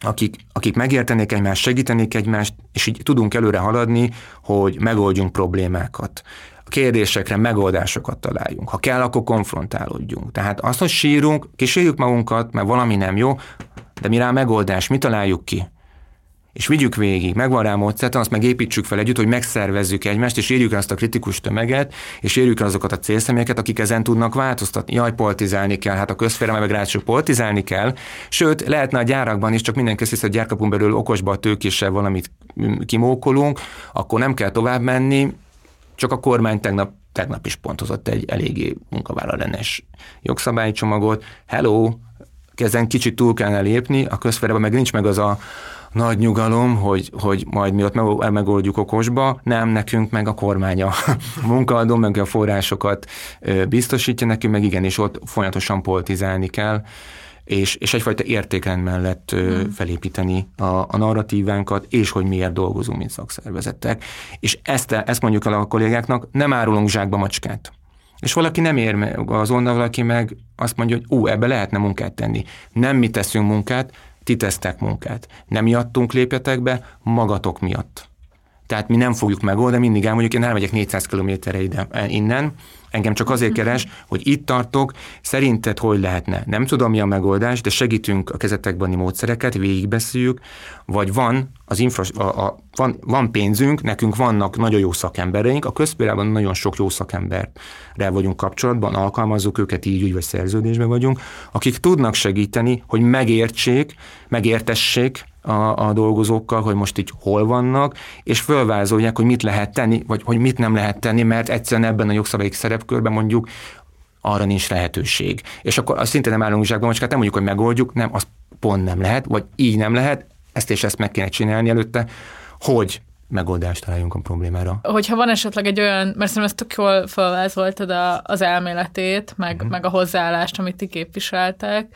akik, akik megértenék egymást, segítenék egymást, és így tudunk előre haladni, hogy megoldjunk problémákat. A kérdésekre megoldásokat találjunk. Ha kell, akkor konfrontálódjunk. Tehát azt, hogy sírunk, kísérjük magunkat, mert valami nem jó, de mi rá megoldás, mi találjuk ki? És vigyük végig, megvan rá módszert, azt meg építsük fel együtt, hogy megszervezzük egymást, és érjük el azt a kritikus tömeget, és érjük azokat a célszemélyeket, akik ezen tudnak változtatni. Jaj, politizálni kell, hát a közféle meg ráadásul politizálni kell. Sőt, lehetne a gyárakban is, csak mindenki hisz, hogy a gyárkapun belül okosba a tőkéssel valamit kimókolunk, akkor nem kell tovább menni, csak a kormány tegnap tegnap is pontozott egy eléggé munkavállalás jogszabálycsomagot. Hello, ezen kicsit túl kellene lépni, a közféreben meg nincs meg az a nagy nyugalom, hogy, hogy majd mi ott megoldjuk okosba, nem nekünk meg a kormánya a [laughs] munkaadó, meg a forrásokat biztosítja nekünk, meg igenis ott folyamatosan politizálni kell és, és egyfajta értékrend mellett mm. felépíteni a, a narratívánkat, és hogy miért dolgozunk, mint szakszervezetek. És ezt, ezt mondjuk el a kollégáknak, nem árulunk zsákba macskát. És valaki nem ér meg azonnal, valaki meg azt mondja, hogy ú, ebbe lehetne munkát tenni. Nem mi teszünk munkát, ti tesztek munkát. Nem miattunk lépjetek be, magatok miatt. Tehát mi nem fogjuk megoldani, mindig elmondjuk, én elmegyek 400 kilométerre ide, innen, Engem csak azért keres, hogy itt tartok, szerinted hogy lehetne? Nem tudom, mi a megoldás, de segítünk a kezetekbeni módszereket, végigbeszéljük, vagy van az infra, a, a, van, van pénzünk, nekünk vannak nagyon jó szakembereink, a közpérában nagyon sok jó szakemberrel vagyunk kapcsolatban, alkalmazzuk őket így, úgy vagy szerződésben vagyunk, akik tudnak segíteni, hogy megértsék, megértessék a, a dolgozókkal, hogy most így hol vannak, és fölvázolják, hogy mit lehet tenni, vagy hogy mit nem lehet tenni, mert egyszerűen ebben a jogszabályi szerepkörben mondjuk arra nincs lehetőség. És akkor azt szinte nem állunk zsákban, most nem mondjuk, hogy megoldjuk, nem, az pont nem lehet, vagy így nem lehet, ezt és ezt meg kéne csinálni előtte, hogy megoldást találjunk a problémára. Hogyha van esetleg egy olyan, mert szerintem ezt tök jól felvázoltad az elméletét, meg, uh-huh. meg a hozzáállást, amit ti képviseltek,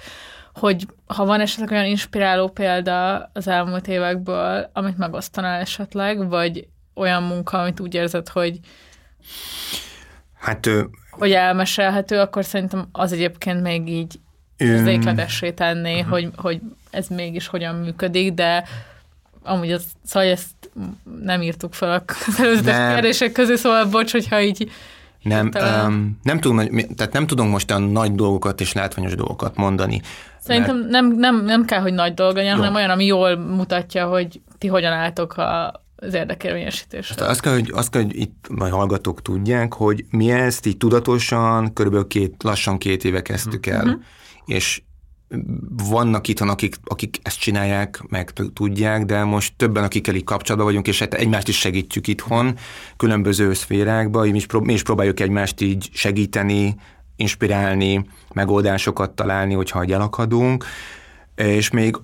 hogy ha van esetleg olyan inspiráló példa az elmúlt évekből, amit megosztanál esetleg, vagy olyan munka, amit úgy érzed, hogy hát, ő, hogy elmesélhető, akkor szerintem az egyébként még így érzékletessé tenné, uh-huh. hogy, hogy ez mégis hogyan működik, de amúgy az, szóval ezt nem írtuk fel a előzetes kérdések közé, szóval bocs, hogyha így nem, um, nem, tudom, tehát nem tudom most a nagy dolgokat és látványos dolgokat mondani. Szerintem mert... nem, nem, nem kell, hogy nagy dolog legyen, hanem olyan, ami jól mutatja, hogy ti hogyan álltok a, az érdekérvényesítésre. Azt kell, hogy, azt kell, hogy itt majd hallgatók tudják, hogy mi ezt így tudatosan, körülbelül két, lassan két éve kezdtük el, uh-huh. és vannak itthon, akik, akik ezt csinálják, meg tudják, de most többen, akikkel így kapcsolatban vagyunk, és hát egymást is segítjük itthon, különböző szférákban, mi mi is próbáljuk egymást így segíteni, inspirálni, megoldásokat találni, hogyha elakadunk, és még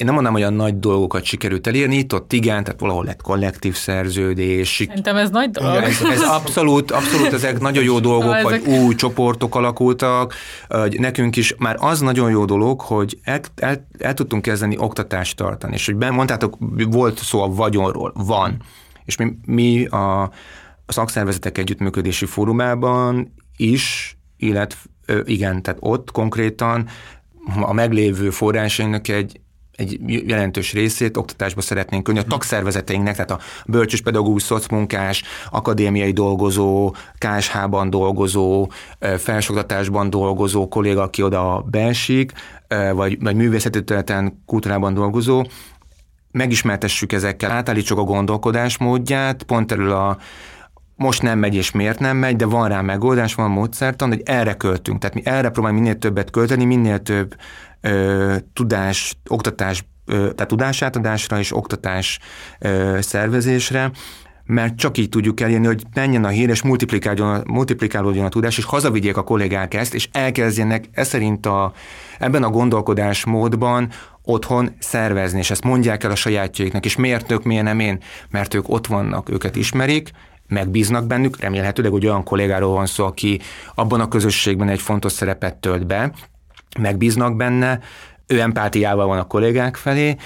én nem mondanám, hogy a nagy dolgokat sikerült elérni, itt ott igen, tehát valahol lett kollektív szerződés. Szerintem ez nagy dolog. Ez, ez abszolút, abszolút ezek nagyon jó dolgok, ezek... vagy új csoportok alakultak. Nekünk is már az nagyon jó dolog, hogy el, el, el tudtunk kezdeni oktatást tartani, és hogy mondtátok, volt szó a vagyonról, van. És mi, mi a, a szakszervezetek együttműködési fórumában is, illetve igen, tehát ott konkrétan a meglévő forrásainak egy egy jelentős részét oktatásba szeretnénk könni a tagszervezeteinknek, tehát a bölcsös pedagógus, szocmunkás, akadémiai dolgozó, KSH-ban dolgozó, felsoktatásban dolgozó kolléga, aki oda beesik, vagy, vagy művészeti területen, kultúrában dolgozó, megismertessük ezekkel, átállítsuk a gondolkodásmódját, pont erről a most nem megy, és miért nem megy, de van rá megoldás, van módszertan, hogy erre költünk. Tehát mi erre próbálunk minél többet költeni, minél több ö, tudás, oktatás, ö, tehát tudásátadásra és oktatás ö, szervezésre, mert csak így tudjuk elérni, hogy menjen a hír, és multiplikálódjon, multiplikálódjon a tudás, és hazavigyék a kollégák ezt, és elkezdjenek e szerint a, ebben a gondolkodásmódban otthon szervezni, és ezt mondják el a sajátjaiknak, és miért ők, miért nem én? Mert ők ott vannak, őket ismerik, megbíznak bennük, remélhetőleg, hogy olyan kollégáról van szó, aki abban a közösségben egy fontos szerepet tölt be, megbíznak benne, ő empátiával van a kollégák felé,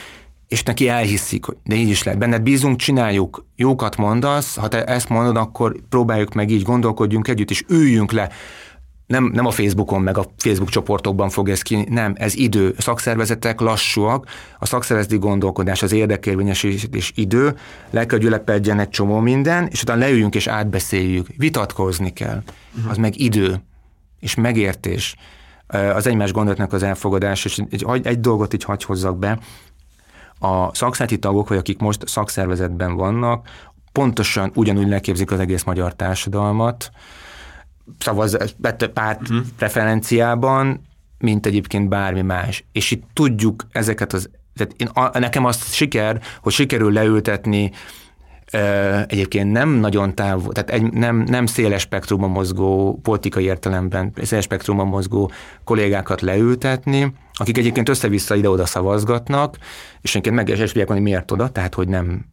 és neki elhiszik, hogy de így is lehet. Benned bízunk, csináljuk, jókat mondasz, ha te ezt mondod, akkor próbáljuk meg így, gondolkodjunk együtt, és üljünk le. Nem, nem a Facebookon, meg a Facebook csoportokban fog ez ki, nem, ez idő. A szakszervezetek lassúak, a szakszervezeti gondolkodás, az érdekérvényesítés idő, le kell gyülepedjen egy csomó minden, és utána leüljünk és átbeszéljük. Vitatkozni kell. Az meg idő, és megértés az egymás gondolatnak az elfogadás, és egy, egy dolgot így hagy hozzak be, a szakszerti tagok, vagy akik most szakszervezetben vannak, pontosan ugyanúgy leképzik az egész magyar társadalmat, szavaz párt uh-huh. preferenciában, mint egyébként bármi más. És itt tudjuk ezeket az, tehát én, a, nekem azt siker, hogy sikerül leültetni egyébként nem nagyon távol, tehát egy, nem, nem széles spektrumban mozgó, politikai értelemben széles spektrumban mozgó kollégákat leültetni, akik egyébként össze-vissza ide-oda szavazgatnak, és egyébként meg is hogy miért oda, tehát hogy nem,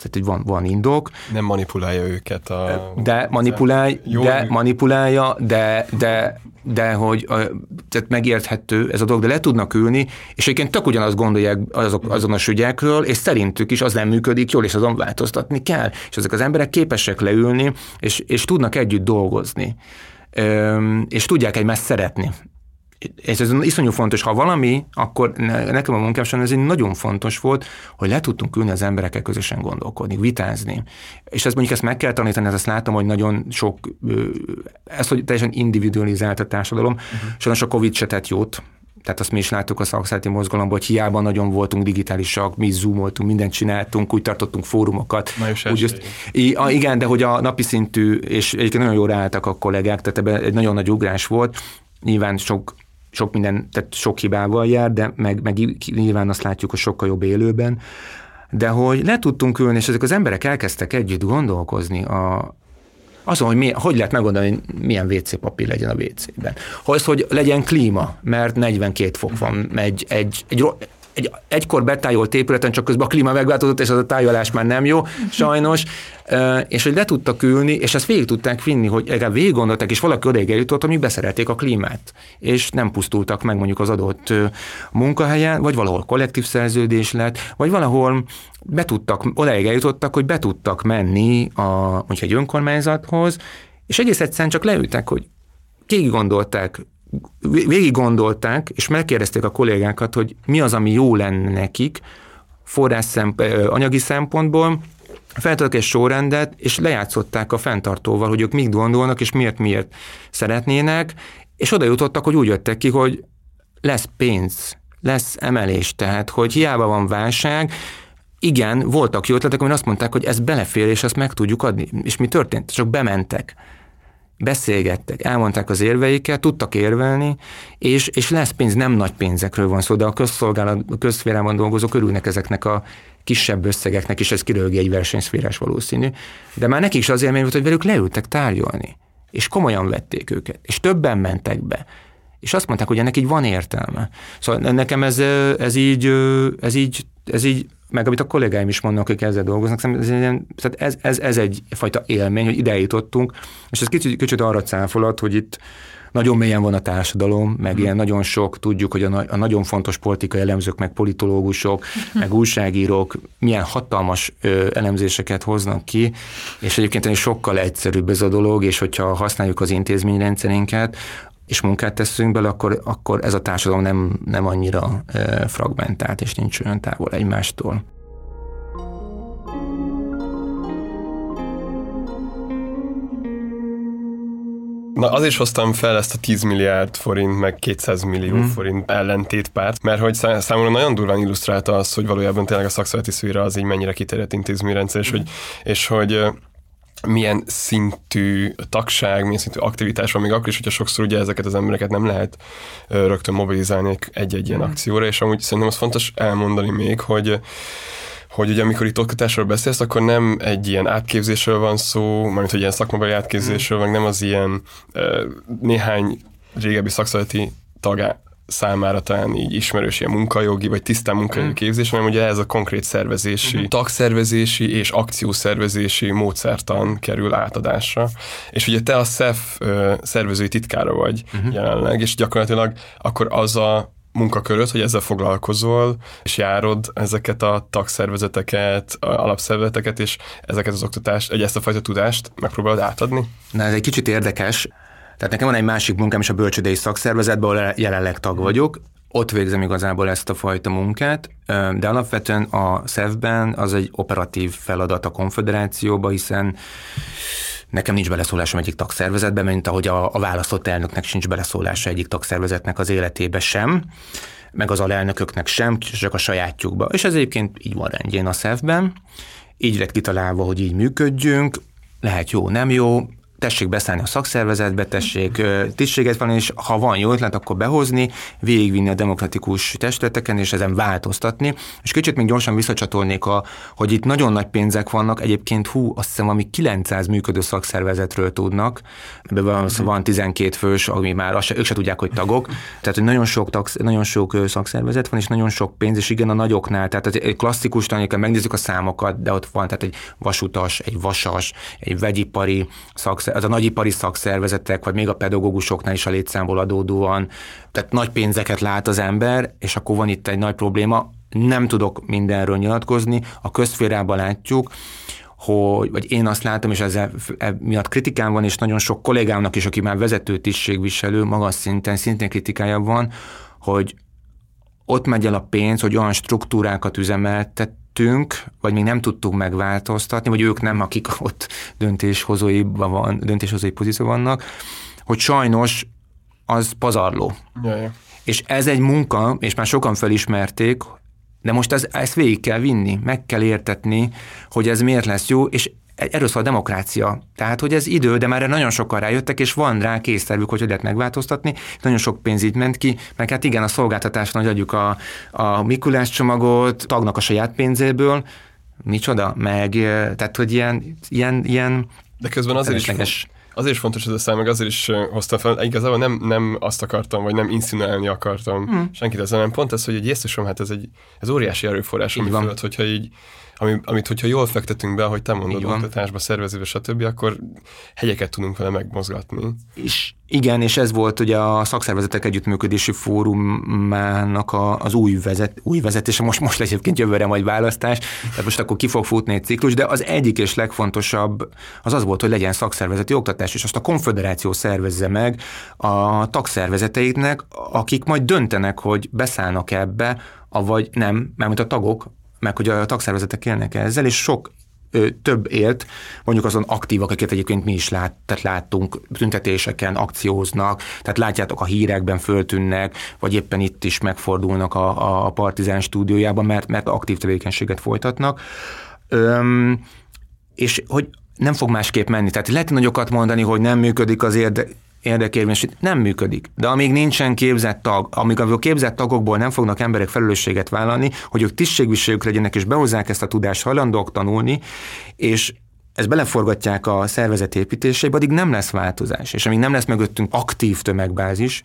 tehát hogy van, van indok. Nem manipulálja őket a... De manipulálj, jó, de manipulálja, de, de, de hogy tehát megérthető ez a dolog, de le tudnak ülni, és egyébként tök ugyanazt gondolják azok, azonos ügyekről, és szerintük is az nem működik jól, és azon változtatni kell. És ezek az emberek képesek leülni, és, és tudnak együtt dolgozni. és tudják egymást szeretni és ez iszonyú fontos, ha valami, akkor nekem a munkám során ez egy nagyon fontos volt, hogy le tudtunk ülni az emberekkel közösen gondolkodni, vitázni. És ezt mondjuk ezt meg kell tanítani, ezt látom, hogy nagyon sok, ez, hogy teljesen individualizált a társadalom, uh-huh. sajnos a Covid se tett jót, tehát azt mi is láttuk a szakszáti mozgalomban, hogy hiába nagyon voltunk digitálisak, mi zoomoltunk, mindent csináltunk, úgy tartottunk fórumokat. Úgy just, igen, de hogy a napi szintű, és egyébként nagyon jól álltak a kollégák, tehát ebben egy nagyon nagy ugrás volt. Nyilván sok sok minden, tehát sok hibával jár, de meg, meg nyilván azt látjuk, hogy sokkal jobb élőben, de hogy le tudtunk ülni, és ezek az emberek elkezdtek együtt gondolkozni a, azon, hogy mi, hogy lehet megoldani, hogy milyen WC papír legyen a WC-ben. Az, hogy legyen klíma, mert 42 fok van, egy, egy, egy, egy egykor betájolt épületen, csak közben a klíma megváltozott, és az a tájolás már nem jó, sajnos, és hogy le tudtak ülni, és ezt végig tudták vinni, hogy legalább végig gondolták, és valaki odaig eljutott, amíg beszerelték a klímát, és nem pusztultak meg mondjuk az adott munkahelyen, vagy valahol kollektív szerződés lett, vagy valahol be tudtak, odaig eljutottak, hogy be menni a, mondjuk egy önkormányzathoz, és egész egyszerűen csak leültek, hogy végig gondolták, végig gondolták, és megkérdezték a kollégákat, hogy mi az, ami jó lenne nekik, forrás szemp- anyagi szempontból, feltöltek egy sorrendet, és lejátszották a fenntartóval, hogy ők mit gondolnak, és miért, miért szeretnének, és oda jutottak, hogy úgy jöttek ki, hogy lesz pénz, lesz emelés, tehát, hogy hiába van válság, igen, voltak jó ötletek, amik azt mondták, hogy ez belefér, és ezt meg tudjuk adni. És mi történt? Csak bementek beszélgettek, elmondták az érveiket, tudtak érvelni, és, és lesz pénz, nem nagy pénzekről van szó, de a közszolgálat, a közszférában dolgozók örülnek ezeknek a kisebb összegeknek, és ez kirölgi egy versenyszférás valószínű. De már nekik is az élmény volt, hogy velük leültek tárgyalni, és komolyan vették őket, és többen mentek be. És azt mondták, hogy ennek így van értelme. Szóval nekem ez, ez így, ez így, ez így meg amit a kollégáim is mondnak, akik ezzel dolgoznak, ez, ez, ez, ez egy fajta élmény, hogy ide jutottunk, és ez kicsit, kicsit arra cáfolat, hogy itt nagyon mélyen van a társadalom, meg hmm. ilyen nagyon sok, tudjuk, hogy a, a nagyon fontos politikai elemzők, meg politológusok, hmm. meg újságírók milyen hatalmas ö, elemzéseket hoznak ki, és egyébként sokkal egyszerűbb ez a dolog, és hogyha használjuk az intézményrendszerénket, és munkát teszünk bele, akkor, akkor ez a társadalom nem, nem annyira fragmentált, és nincs olyan távol egymástól. Na azért hoztam fel ezt a 10 milliárd forint, meg 200 millió hmm. forint ellentétpárt, mert hogy számomra nagyon durván illusztrálta azt, hogy valójában tényleg a szakszereti szféra az így mennyire kiterjedt intézményrendszer, és hogy, és hogy milyen szintű tagság, milyen szintű aktivitás van, még akkor is, hogyha sokszor ugye ezeket az embereket nem lehet rögtön mobilizálni egy-egy ilyen mm. akcióra, és amúgy szerintem az fontos elmondani még, hogy hogy ugye amikor itt oktatásról beszélsz, akkor nem egy ilyen átképzésről van szó, mármint hogy ilyen szakmabeli átképzésről, mm. meg nem az ilyen néhány régebbi szakszereti tagá, számára talán így ismerős ilyen munkajogi, vagy tisztán munkajogi mm. képzés, hanem ugye ez a konkrét szervezési, mm. tagszervezési és akciószervezési módszertan kerül átadásra. És ugye te a SZEF szervezői titkára vagy mm. jelenleg, és gyakorlatilag akkor az a munkaköröd, hogy ezzel foglalkozol, és járod ezeket a tagszervezeteket, a alapszervezeteket, és ezeket az oktatást, egy ezt a fajta tudást megpróbálod átadni? Na, ez egy kicsit érdekes. Tehát nekem van egy másik munkám is a bölcsödei szakszervezetben, ahol jelenleg tag vagyok. Ott végzem igazából ezt a fajta munkát, de alapvetően a SZEV-ben az egy operatív feladat a konfederációba, hiszen nekem nincs beleszólásom egyik tagszervezetben, mint ahogy a, a választott elnöknek sincs beleszólása egyik tagszervezetnek az életébe sem, meg az alelnököknek sem, csak a sajátjukba. És ez egyébként így van rendjén a SZEV-ben. Így lett kitalálva, hogy így működjünk, lehet jó, nem jó, tessék beszállni a szakszervezetbe, tessék tisztséget van, és ha van jó ötlet, akkor behozni, végigvinni a demokratikus testületeken, és ezen változtatni. És kicsit még gyorsan visszacsatolnék, a, hogy itt nagyon nagy pénzek vannak, egyébként hú, azt hiszem, ami 900 működő szakszervezetről tudnak, ebben van, mm. van 12 fős, ami már azt se, ők se tudják, hogy tagok, tehát hogy nagyon sok, tag, nagyon sok szakszervezet van, és nagyon sok pénz, és igen, a nagyoknál, tehát egy klasszikus tanítani, megnézzük a számokat, de ott van, tehát egy vasutas, egy vasas, egy vegyipari szakszervezet, az a nagyipari szakszervezetek, vagy még a pedagógusoknál is a létszámból adódóan, tehát nagy pénzeket lát az ember, és akkor van itt egy nagy probléma, nem tudok mindenről nyilatkozni, a közférában látjuk, hogy, vagy én azt látom, és ezzel e miatt kritikám van, és nagyon sok kollégámnak is, aki már vezető tisztségviselő, magas szinten szintén kritikája van, hogy ott megy el a pénz, hogy olyan struktúrákat üzemeltettünk, vagy még nem tudtuk megváltoztatni, vagy ők nem, akik [laughs] ott döntéshozóiban van, döntéshozói pozícióban vannak, hogy sajnos az pazarló. Jaj. És ez egy munka, és már sokan felismerték, de most ez, ezt végig kell vinni, meg kell értetni, hogy ez miért lesz jó, és erről szól a demokrácia. Tehát, hogy ez idő, de már nagyon sokan rájöttek, és van rá késztervük, hogy hogy lehet megváltoztatni. Nagyon sok pénz így ment ki, meg hát igen, a szolgáltatáson, hogy adjuk a, a Mikulás csomagot tagnak a saját pénzéből, micsoda, meg, tehát, hogy ilyen, ilyen, ilyen De közben azért is, azért is fontos ez a szám, meg azért is hoztam fel, igazából nem, nem azt akartam, vagy nem inszínálni akartam hmm. senkit ezzel, hanem pont ez, hogy egy jézusom, hát ez egy ez óriási erőforrás, ami fölött, hogyha így ami, amit hogyha jól fektetünk be, ahogy te mondod, oktatásba, szervezésbe, stb., akkor hegyeket tudunk vele megmozgatni. És igen, és ez volt ugye a szakszervezetek együttműködési fórumának a, az új, vezet, új vezetése, most, most lesz egyébként jövőre majd választás, tehát most akkor ki fog futni egy ciklus, de az egyik és legfontosabb az az volt, hogy legyen szakszervezeti oktatás, és azt a konfederáció szervezze meg a tagszervezeteiknek, akik majd döntenek, hogy beszállnak ebbe, avagy nem, mert a tagok, meg hogy a tagszervezetek élnek ezzel, és sok ö, több élt, mondjuk azon aktívak, akiket egyébként mi is lát, tehát láttunk, tüntetéseken akcióznak, tehát látjátok a hírekben föltűnnek, vagy éppen itt is megfordulnak a, a Partizán stúdiójában, mert, mert aktív tevékenységet folytatnak. Öm, és hogy nem fog másképp menni. Tehát lehet nagyokat mondani, hogy nem működik az érde, érdekérvényesít nem működik. De amíg nincsen képzett tag, amíg a képzett tagokból nem fognak emberek felelősséget vállalni, hogy ők tisztségviselők legyenek, és behozzák ezt a tudást, hajlandók tanulni, és ezt beleforgatják a szervezet építéseibe, addig nem lesz változás. És amíg nem lesz mögöttünk aktív tömegbázis,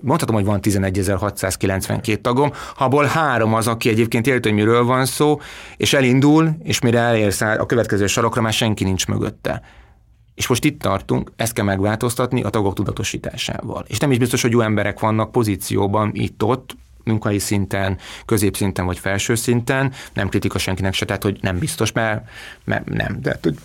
mondhatom, hogy van 11.692 tagom, abból három az, aki egyébként érti, hogy miről van szó, és elindul, és mire elérsz a következő sarokra, már senki nincs mögötte. És most itt tartunk, ezt kell megváltoztatni a tagok tudatosításával. És nem is biztos, hogy jó emberek vannak pozícióban itt-ott, munkai szinten, középszinten vagy felső szinten, nem kritika senkinek se, tehát hogy nem biztos, mert, mert nem. De hogy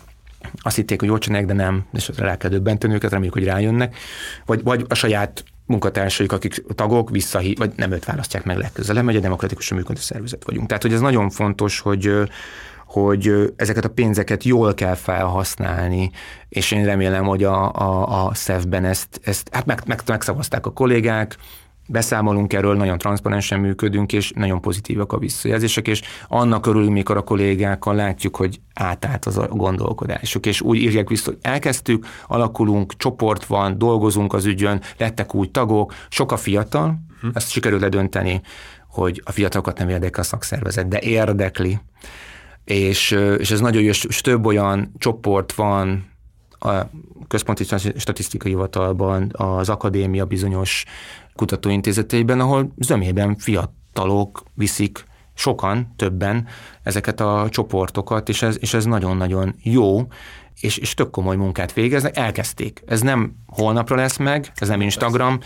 azt hitték, hogy jól csinálják, de nem, és rá kell döbbenteni őket, reméljük, hogy rájönnek. Vagy, vagy a saját munkatársaik, akik tagok, visszahí, vagy nem őt választják meg legközelebb, egy demokratikusan működő szervezet vagyunk. Tehát, hogy ez nagyon fontos, hogy hogy ezeket a pénzeket jól kell felhasználni, és én remélem, hogy a, a, a SZEF-ben ezt, ezt hát meg, meg, megszavazták a kollégák, beszámolunk erről, nagyon transzparensen működünk, és nagyon pozitívak a visszajelzések, és annak örülünk, mikor a kollégákkal látjuk, hogy átállt az a gondolkodásuk, és úgy írják vissza, hogy elkezdtük, alakulunk, csoport van, dolgozunk az ügyön, lettek új tagok, sok a fiatal, ezt sikerül ledönteni, hogy a fiatalokat nem érdekel a szakszervezet, de érdekli és, és ez nagyon jó, és több olyan csoport van a Központi Statisztikai Hivatalban, az akadémia bizonyos kutatóintézeteiben, ahol zömében fiatalok viszik sokan, többen ezeket a csoportokat, és ez, és ez nagyon-nagyon jó, és, és tök komoly munkát végeznek. Elkezdték. Ez nem holnapra lesz meg, ez nem Instagram,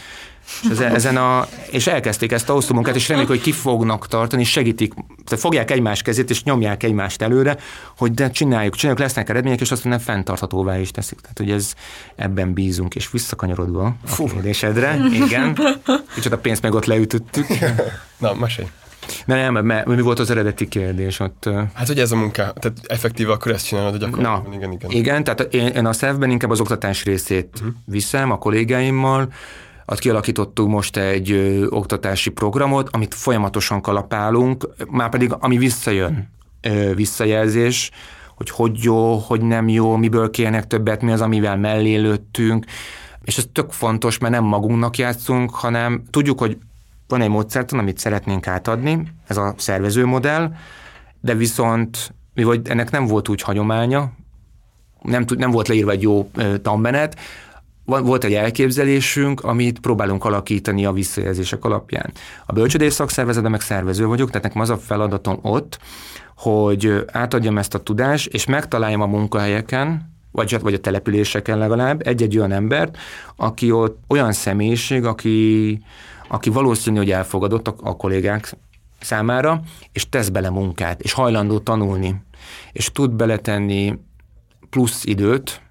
és, ezen, ezen a, és elkezdték ezt a hosszú munkát, és reméljük, hogy ki fognak tartani, és segítik, tehát fogják egymás kezét, és nyomják egymást előre, hogy de csináljuk, csináljuk, lesznek eredmények, és azt nem fenntarthatóvá is teszik. Tehát, hogy ez ebben bízunk, és visszakanyarodva a kérdésedre, igen, kicsit a pénzt meg ott leütöttük. [laughs] Na, mesélj. Nem, nem, mert mi volt az eredeti kérdés ott? Hát, hogy ez a munka, tehát effektíve akkor ezt csinálod a gyakorlatban, Na, igen, igen. Igen, tehát én, én a szervben inkább az oktatás részét uh-huh. viszem a kollégáimmal, azt kialakítottuk most egy ö, oktatási programot, amit folyamatosan kalapálunk, már pedig ami visszajön, ö, visszajelzés, hogy hogy jó, hogy nem jó, miből kérnek többet, mi az, amivel mellé lőttünk, és ez tök fontos, mert nem magunknak játszunk, hanem tudjuk, hogy van egy módszertan, amit szeretnénk átadni, ez a szervezőmodell, de viszont mi vagy ennek nem volt úgy hagyománya, nem, nem volt leírva egy jó tanmenet, volt egy elképzelésünk, amit próbálunk alakítani a visszajelzések alapján. A bölcsödés szakszervezetben meg szervező vagyok, tehát nekem az a feladatom ott, hogy átadjam ezt a tudást, és megtaláljam a munkahelyeken, vagy, vagy a településeken legalább egy-egy olyan embert, aki ott olyan személyiség, aki, aki valószínű, hogy elfogadott a, a kollégák számára, és tesz bele munkát, és hajlandó tanulni, és tud beletenni plusz időt,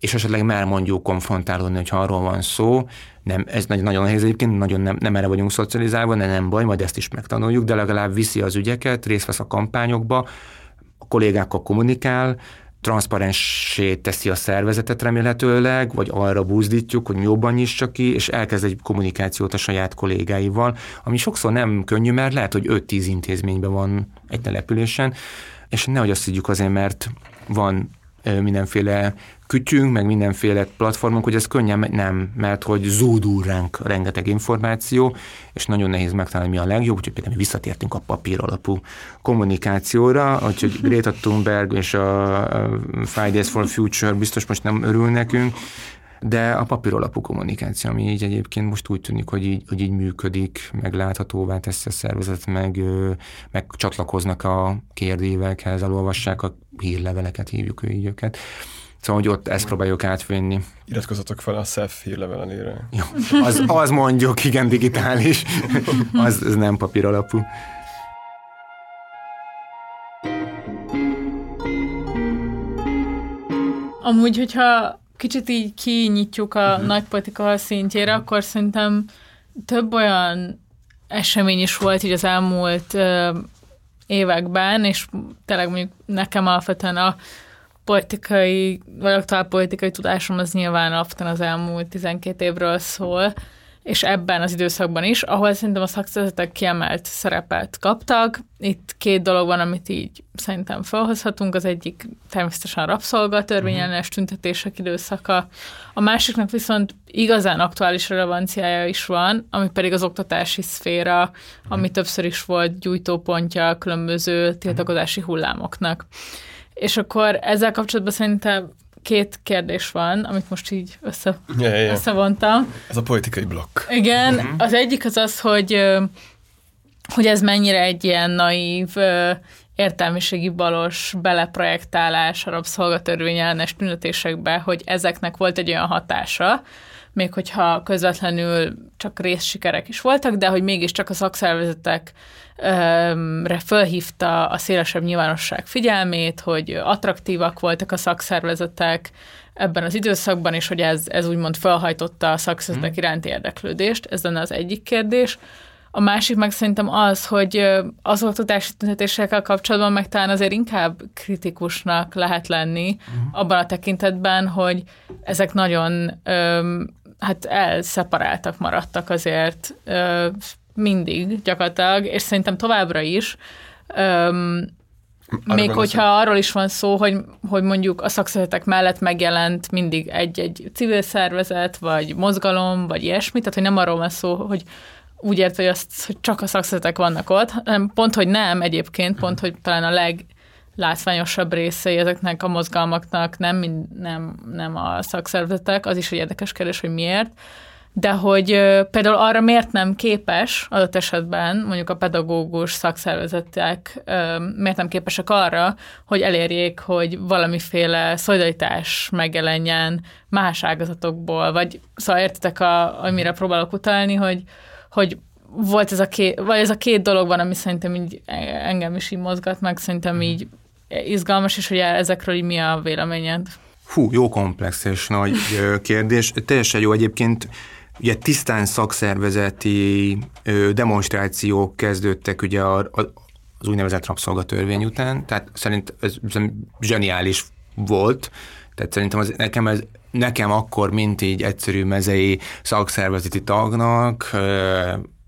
és esetleg már mondjuk konfrontálódni, hogyha arról van szó, nem, ez nagyon, nagyon nehéz egyébként, nagyon nem, nem erre vagyunk szocializálva, de nem baj, majd ezt is megtanuljuk, de legalább viszi az ügyeket, részt vesz a kampányokba, a kollégákkal kommunikál, transzparenssé teszi a szervezetet remélhetőleg, vagy arra buzdítjuk, hogy jobban nyissa ki, és elkezd egy kommunikációt a saját kollégáival, ami sokszor nem könnyű, mert lehet, hogy 5-10 intézményben van egy településen, és nehogy azt higgyük azért, mert van mindenféle kütyünk, meg mindenféle platformunk, hogy ez könnyen nem, mert hogy zúdul ránk rengeteg információ, és nagyon nehéz megtalálni, mi a legjobb, úgyhogy például mi visszatértünk a papír alapú kommunikációra, úgyhogy [laughs] Greta Thunberg és a Fridays for Future biztos most nem örül nekünk, de a papír alapú kommunikáció, ami így egyébként most úgy tűnik, hogy így, hogy így működik, meg láthatóvá teszi a szervezet, meg, meg csatlakoznak a kérdévekhez, elolvassák a hírleveleket, hívjuk ő így őket. Szóval, hogy ott ezt próbáljuk átvinni. Iratkozzatok fel a SZEF hírlevel elére. Jó, az, az mondjuk, igen, digitális. az, az nem papír alapú. Amúgy, hogyha kicsit így kinyitjuk a uh-huh. nagypolitika szintjére, uh-huh. akkor szerintem több olyan esemény is volt így az elmúlt uh, években, és tényleg mondjuk nekem alapvetően a politikai, vagy a politikai tudásom az nyilván alapvetően az elmúlt 12 évről szól, és ebben az időszakban is, ahol szerintem a szakszervezetek kiemelt szerepet kaptak. Itt két dolog van, amit így szerintem felhozhatunk. Az egyik természetesen rabszolgatörvényellenes tüntetések időszaka. A másiknak viszont igazán aktuális relevanciája is van, ami pedig az oktatási szféra, ami többször is volt gyújtópontja a különböző tiltakozási hullámoknak. És akkor ezzel kapcsolatban szerintem két kérdés van, amit most így össze, ja, ja, ja. összevontam. Ez a politikai blokk. Igen, uh-huh. az egyik az az, hogy, hogy ez mennyire egy ilyen naív, értelmiségi balos beleprojektálás a rabszolgatörvényellenes tüntetésekbe, hogy ezeknek volt egy olyan hatása, még hogyha közvetlenül csak részsikerek is voltak, de hogy mégiscsak a szakszervezetek re fölhívta a szélesebb nyilvánosság figyelmét, hogy attraktívak voltak a szakszervezetek ebben az időszakban, és hogy ez, ez úgymond felhajtotta a szakszervezetek hmm. iránti érdeklődést. Ez lenne az egyik kérdés. A másik meg szerintem az, hogy az oktatási tüntetésekkel kapcsolatban meg talán azért inkább kritikusnak lehet lenni uh-huh. abban a tekintetben, hogy ezek nagyon öm, hát elszeparáltak maradtak azért ö, mindig gyakorlatilag, és szerintem továbbra is. Öm, még hogyha szó. arról is van szó, hogy, hogy mondjuk a szakszervezetek mellett megjelent mindig egy-egy civil szervezet, vagy mozgalom, vagy ilyesmi, tehát hogy nem arról van szó, hogy úgy ért, hogy, azt, hogy csak a szakszervezetek vannak ott, hanem pont, hogy nem egyébként, pont, hogy talán a leglátványosabb részei ezeknek a mozgalmaknak nem, nem, nem a szakszervezetek, az is egy érdekes kérdés, hogy miért, de hogy például arra miért nem képes adott esetben mondjuk a pedagógus szakszervezetek miért nem képesek arra, hogy elérjék, hogy valamiféle szolidaritás megjelenjen más ágazatokból, vagy szóval értitek, a, amire próbálok utalni, hogy, hogy volt ez a két, vagy ez a két dolog van, ami szerintem így engem is így mozgat meg, szerintem így izgalmas, és hogy ezekről így mi a véleményed? Hú, jó komplex és nagy kérdés. Teljesen jó egyébként Ugye tisztán szakszervezeti demonstrációk kezdődtek ugye a, a, az úgynevezett rabszolgatörvény után, tehát szerint ez, ez zseniális volt, tehát szerintem az, nekem ez nekem akkor, mint így egyszerű mezei szakszervezeti tagnak,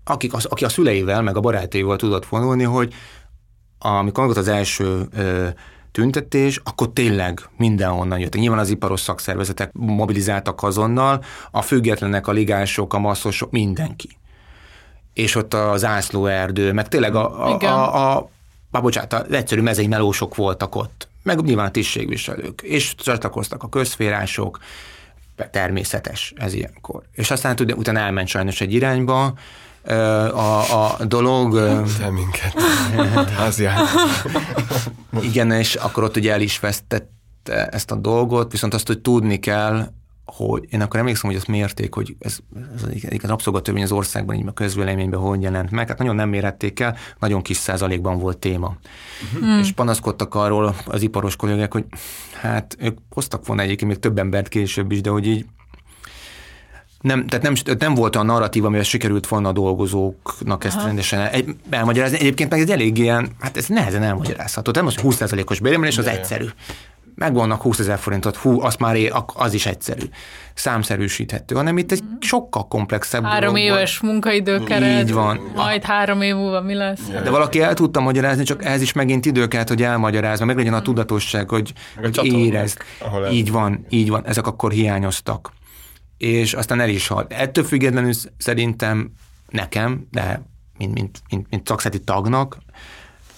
akik, az, aki a szüleivel, meg a barátaival tudott vonulni, hogy amikor az első tüntetés, akkor tényleg mindenhonnan jöttek. Nyilván az iparos szakszervezetek mobilizáltak azonnal, a függetlenek, a ligások, a masszosok, mindenki. És ott a zászlóerdő, meg tényleg a, a, a, a, a bocsánat, az egyszerű mezei melósok voltak ott, meg nyilván a tisztségviselők, és csatlakoztak a közférások, természetes ez ilyenkor. És aztán utána elment sajnos egy irányba, a, a dolog... Te minket, Igen, és akkor ott ugye el is vesztette ezt a dolgot, viszont azt, hogy tudni kell, hogy én akkor emlékszem, hogy azt mérték, hogy ez, ez egyik az rabszolgatörvény az országban, így a közvéleményben hogy jelent meg. Hát nagyon nem mérették el, nagyon kis százalékban volt téma. Uh-huh. És panaszkodtak arról az iparos kollégák, hogy hát ők hoztak volna egyébként még több embert később is, de hogy így nem, tehát nem, nem volt a narratív, amivel sikerült volna a dolgozóknak ezt Aha. rendesen el, elmagyarázni. Egyébként meg ez elég ilyen, hát ez nehezen elmagyarázható. Nem az, hogy 20%-os béremelés, az egyszerű megvannak 20 ezer forintot, hú, az már é, az is egyszerű, számszerűsíthető, hanem itt egy sokkal komplexebb Három dolog éves munkaidőkeret, Így van. majd három év múlva mi lesz? De valaki el tudta magyarázni, csak ehhez is megint idő kellett, hogy elmagyarázza, meg legyen a tudatosság, hogy, hogy érezd. Így van, így van, ezek akkor hiányoztak. És aztán el is halt. Ettől függetlenül szerintem nekem, de mint, mint, mint, mint szakszeti tagnak,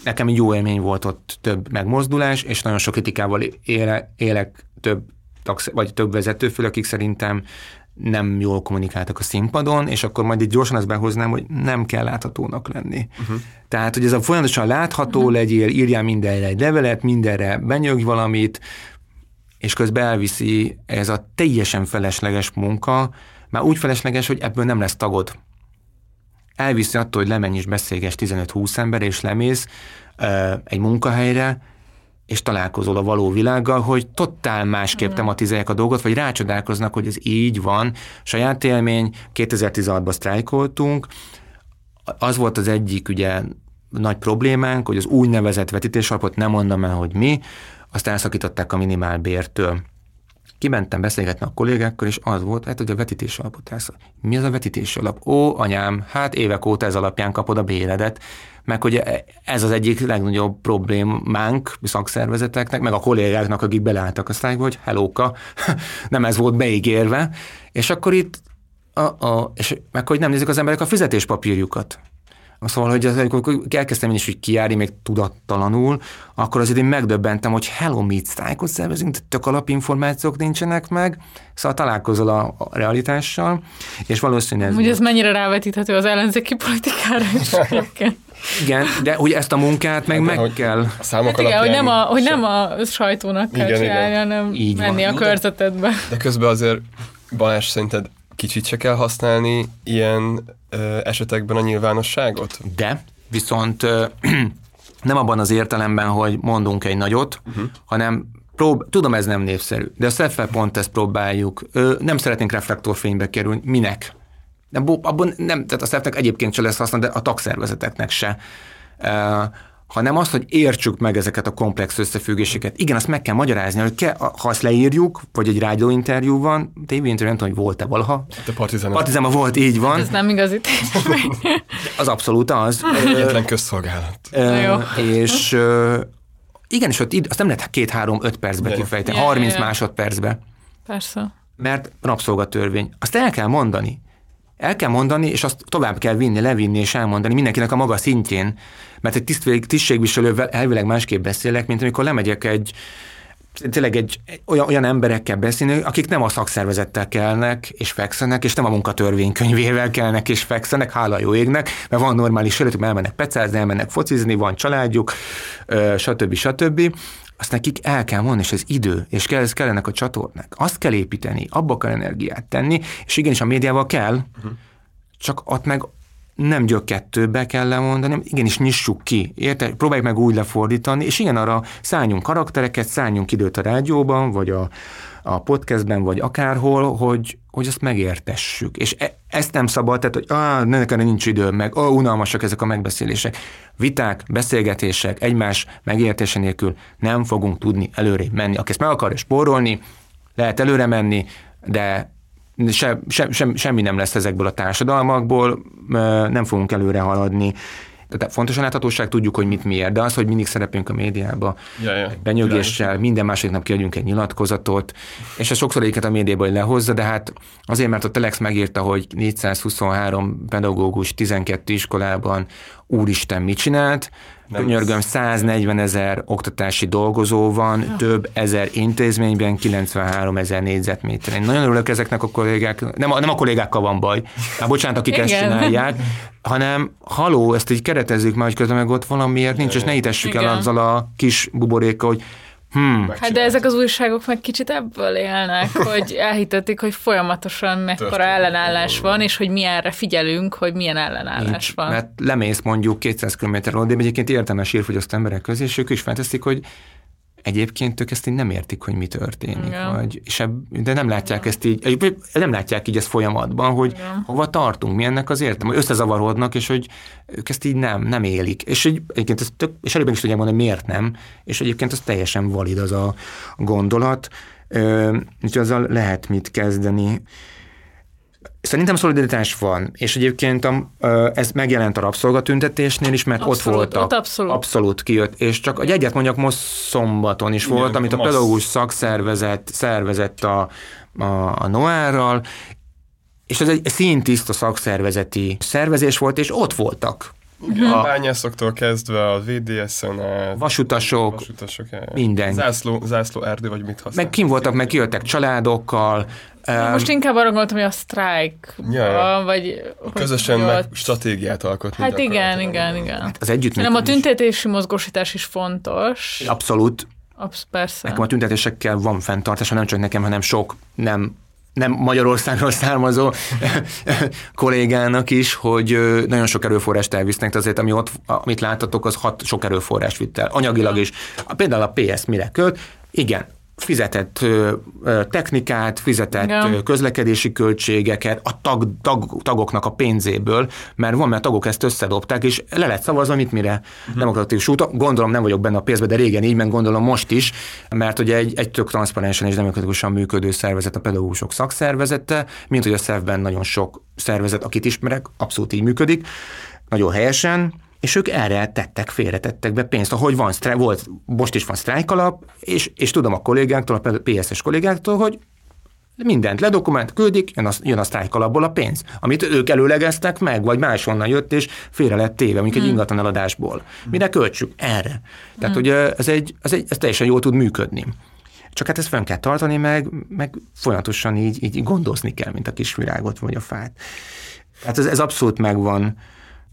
nekem egy jó élmény volt ott több megmozdulás, és nagyon sok kritikával éle, élek több, vagy több vezetőfől, akik szerintem nem jól kommunikáltak a színpadon, és akkor majd itt gyorsan azt behoznám, hogy nem kell láthatónak lenni. Uh-huh. Tehát, hogy ez a folyamatosan látható uh-huh. legyél, írjál mindenre egy levelet, mindenre benyög valamit, és közben elviszi ez a teljesen felesleges munka, már úgy felesleges, hogy ebből nem lesz tagod. Elviszi attól, hogy lemenj és beszélges 15-20 ember, és lemész uh, egy munkahelyre, és találkozol a való világgal, hogy totál másképp tematizálják a dolgot, vagy rácsodálkoznak, hogy ez így van. Saját élmény, 2016-ban sztrájkoltunk, az volt az egyik ugye nagy problémánk, hogy az úgynevezett vetítésalapot nem mondom el, hogy mi, azt elszakították a minimálbértől. Kimentem beszélgetni a kollégákkal, és az volt, hát, hogy a vetítés alapot. Mi az a vetítés alap? Ó, anyám, hát évek óta ez alapján kapod a béredet, meg hogy ez az egyik legnagyobb problémánk szakszervezeteknek, meg a kollégáknak, akik beleálltak a sztrájkba, hogy helóka, [laughs] nem ez volt beígérve, és akkor itt a, a, és meg hogy nem nézik az emberek a fizetéspapírjukat. Szóval, hogy az, amikor elkezdtem én is hogy kiállni még tudattalanul, akkor azért én megdöbbentem, hogy hello, mit sztrájkot szervezünk, tök alapinformációk nincsenek meg, szóval találkozol a, a realitással, és valószínűleg... Hogy ez mennyire rávetíthető az ellenzéki politikára is [laughs] Igen, de hogy ezt a munkát meg hát, meg kell. A számok hát igen, hogy nem a, hogy nem a sajtónak kell igen, csinálni, igen. hanem Így menni van. a körzetedbe. De közben azért Balázs szerinted kicsit se kell használni ilyen ö, esetekben a nyilvánosságot? De, viszont ö, [clears throat] nem abban az értelemben, hogy mondunk egy nagyot, uh-huh. hanem prób- tudom, ez nem népszerű, de a szefe pont ezt próbáljuk. Ö, nem szeretnénk reflektorfénybe kerülni. Minek? De abban nem, tehát a szefnek egyébként se lesz haszna, de a tagszervezeteknek se hanem azt, hogy értsük meg ezeket a komplex összefüggéseket. Igen, azt meg kell magyarázni, hogy ke, ha azt leírjuk, vagy egy rádióinterjú van, tévéinterjú, nem tudom, hogy volt-e valaha. A Partizán. Partizánban volt, így van. Ez nem igazi Az abszolút az. [laughs] Egyetlen közszolgálat. Jó. És igen, és ott azt nem lehet két-három-öt percbe kifejteni, 30 másodpercbe. Persze. Mert rabszolgatörvény. Azt el kell mondani. El kell mondani, és azt tovább kell vinni, levinni és elmondani mindenkinek a maga szintjén. Mert egy tisztvég, tisztségviselővel elvileg másképp beszélek, mint amikor lemegyek egy, tényleg egy, olyan, olyan emberekkel beszélni, akik nem a szakszervezettel kelnek és fekszenek, és nem a munkatörvénykönyvével kelnek és fekszenek, hála jó égnek, mert van normális életük, elmennek pecázni, elmennek focizni, van családjuk, stb. stb. Azt nekik el kell mondani, és ez idő, és kell, ez kellenek a csatornák. Azt kell építeni, abba kell energiát tenni, és igenis a médiával kell, uh-huh. csak ott meg nem gyökettőbe kell lemondani, igenis nyissuk ki, érte? Próbáljuk meg úgy lefordítani, és igen, arra szálljunk karaktereket, szálljunk időt a rádióban, vagy a, a podcastben, vagy akárhol, hogy, hogy azt megértessük. És e, ezt nem szabad, tehát, hogy ah, nekem nincs időm, meg ah, unalmasak ezek a megbeszélések. Viták, beszélgetések, egymás megértése nélkül nem fogunk tudni előre menni. Aki ezt meg akarja spórolni, lehet előre menni, de se, se, se, semmi nem lesz ezekből a társadalmakból, nem fogunk előre haladni. Tehát fontos a láthatóság, tudjuk, hogy mit miért, de az, hogy mindig szerepünk a médiába, ja, ja. benyögéssel, minden második nap kiadjunk egy nyilatkozatot, és ez sokszor egyiket a médiából lehozza, de hát azért, mert a Telex megírta, hogy 423 pedagógus 12 iskolában úristen mit csinált, Könyörgöm, 140 ezer oktatási dolgozó van, ja. több ezer intézményben, 93 ezer négyzetméter. Én nagyon örülök ezeknek a kollégák, nem a, nem a kollégákkal van baj, hát bocsánat, akik Igen. ezt csinálják, hanem haló, ezt így keretezzük már, hogy közben meg ott valamiért nincs, és ne hitessük el azzal a kis buborékkal, hogy Hmm. Hát de ezek az újságok meg kicsit ebből élnek, [laughs] hogy elhitetik, hogy folyamatosan mekkora ellenállás van, és hogy mi erre figyelünk, hogy milyen ellenállás Nincs, van. mert lemész mondjuk 200 km odébb, egyébként értelmes írfogyasztó emberek közé, és ők is felteszik, hogy egyébként ők ezt így nem értik, hogy mi történik. Igen. Vagy, és ebb, de nem látják ezt így, nem látják így ezt folyamatban, hogy Igen. hova tartunk, mi ennek az értelme, hogy összezavarodnak, és hogy ők ezt így nem, nem élik. És egy, egyébként ez tök, és előbb is tudják mondani, hogy miért nem, és egyébként az teljesen valid az a gondolat, Ö, úgyhogy azzal lehet mit kezdeni. Szerintem szolidaritás van, és egyébként a, ez megjelent a rabszolgatüntetésnél is, mert Abszolút, ott voltak. ott abszolút. Abszolút kijött, és csak egy egyet mondjak, most szombaton is Igen, volt, amit a massz. pedagógus szakszervezet szervezett a, a, a Noárral, és ez egy szintiszta szakszervezeti szervezés volt, és ott voltak A bányászoktól kezdve a VDS-en át, Vasutasok, vasutasok minden. Zászló, zászló erdő, vagy mit használnak. meg kim voltak, meg kijöttek családokkal, Most inkább arra gondoltam, hogy a sztrájk, Ja, ja. vagy... Közösen ott- meg stratégiát alkotni. Hát igen, igen, igen. az Szerintem a tüntetési mozgósítás is fontos. Abszolút, Absz, persze. Nekem a tüntetésekkel van fenntartása, nem csak nekem, hanem sok nem nem Magyarországról származó [laughs] kollégának is, hogy nagyon sok erőforrást elvisznek, azért ami ott, amit láttatok, az hat sok erőforrás vitt el, anyagilag is. Például a PS mire költ? Igen, fizetett ö, technikát, fizetett Igen. közlekedési költségeket, a tag, tag, tagoknak a pénzéből, mert van, mert a tagok ezt összedobták, és le lett szavazva, mit mire uh-huh. demokratikus úton. Gondolom nem vagyok benne a pénzbe, de régen így, meg gondolom most is, mert ugye egy, egy tök transzparensen és demokratikusan működő szervezet a pedagógusok szakszervezete, mint hogy a szervben nagyon sok szervezet, akit ismerek, abszolút így működik, nagyon helyesen, és ők erre tettek, félretettek be pénzt. Ahogy van, sztrájk, volt, most is van sztrájkalap, és, és tudom a kollégáktól, a PSS kollégáktól, hogy mindent ledokument, küldik, jön a, jön a sztrájkalapból a pénz, amit ők előlegeztek meg, vagy máshonnan jött, és félre lett téve, mondjuk egy ingatlan eladásból. Mire költsük? Erre. Tehát ugye ez, egy, ez, egy, ez teljesen jól tud működni. Csak hát ezt fenn kell tartani, meg, meg folyamatosan így, így gondozni kell, mint a kis virágot vagy a fát. Tehát ez, ez abszolút megvan.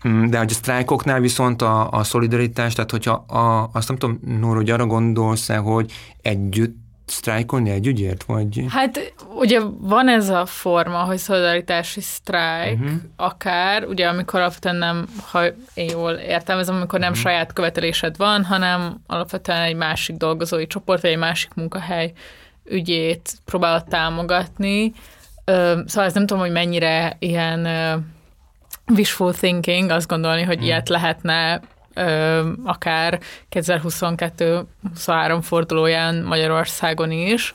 Mm, De hogy a sztrájkoknál viszont a, a szolidaritás, tehát hogyha a, azt nem tudom, Nóra, hogy arra gondolsz hogy együtt sztrájkolni egy ügyért, vagy... Hát ugye van ez a forma, hogy szolidaritási sztrájk, uh-huh. akár, ugye amikor alapvetően nem, ha én jól értelmezem, amikor nem uh-huh. saját követelésed van, hanem alapvetően egy másik dolgozói csoport, vagy egy másik munkahely ügyét próbálod támogatni. Szóval ez nem tudom, hogy mennyire ilyen wishful thinking, azt gondolni, hogy ilyet lehetne ö, akár 2022-23 fordulóján Magyarországon is.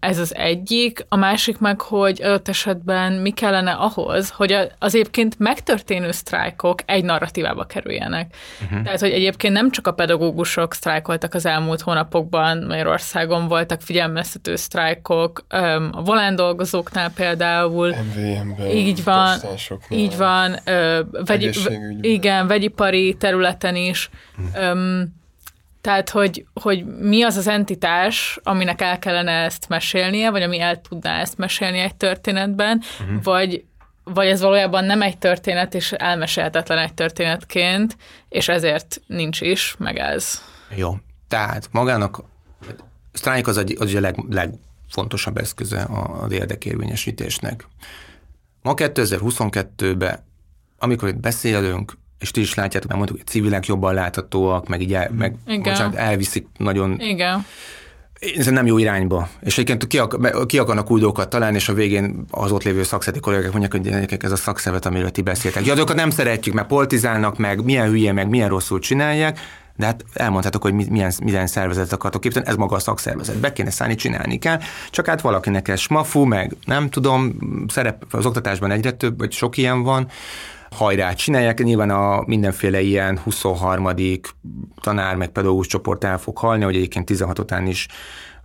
Ez az egyik. A másik meg, hogy adott esetben mi kellene ahhoz, hogy az egyébként megtörténő sztrájkok egy narratívába kerüljenek. Uh-huh. Tehát, hogy egyébként nem csak a pedagógusok sztrájkoltak az elmúlt hónapokban, Magyarországon voltak figyelmeztető sztrájkok, a volán dolgozóknál például, MVM-ben, így van, így van, ö, vegy, igen, vegyipari területen is. Öm, tehát, hogy, hogy mi az az entitás, aminek el kellene ezt mesélnie, vagy ami el tudná ezt mesélni egy történetben, uh-huh. vagy, vagy ez valójában nem egy történet, és elmesélhetetlen egy történetként, és ezért nincs is, meg ez. Jó. Tehát magának sztrájk az, egy, az a leg, legfontosabb eszköze az érdekérvényesítésnek. Ma 2022-ben, amikor itt beszélünk, és ti is látjátok, mert mondtuk, hogy civilek jobban láthatóak, meg így el, meg, Igen. bocsánat, elviszik nagyon Igen. ez nem jó irányba. És egyébként ki, ak- ki akarnak új dolgokat találni, és a végén az ott lévő szakszeti kollégák mondják, hogy gyerekek, ez a szakszervet, amiről ti beszéltek. Ja, azokat nem szeretjük, mert politizálnak meg, milyen hülye, meg milyen rosszul csinálják, de hát elmondhatok, hogy mi- milyen, milyen szervezetet akartok képzelni, ez maga a szakszervezet. Be kéne szállni, csinálni kell, csak hát valakinek ez smafu, meg nem tudom, szerep az oktatásban egyre több, vagy sok ilyen van, hajrá csinálják. Nyilván a mindenféle ilyen 23. tanár meg pedagógus csoport el fog halni, hogy egyébként 16 után is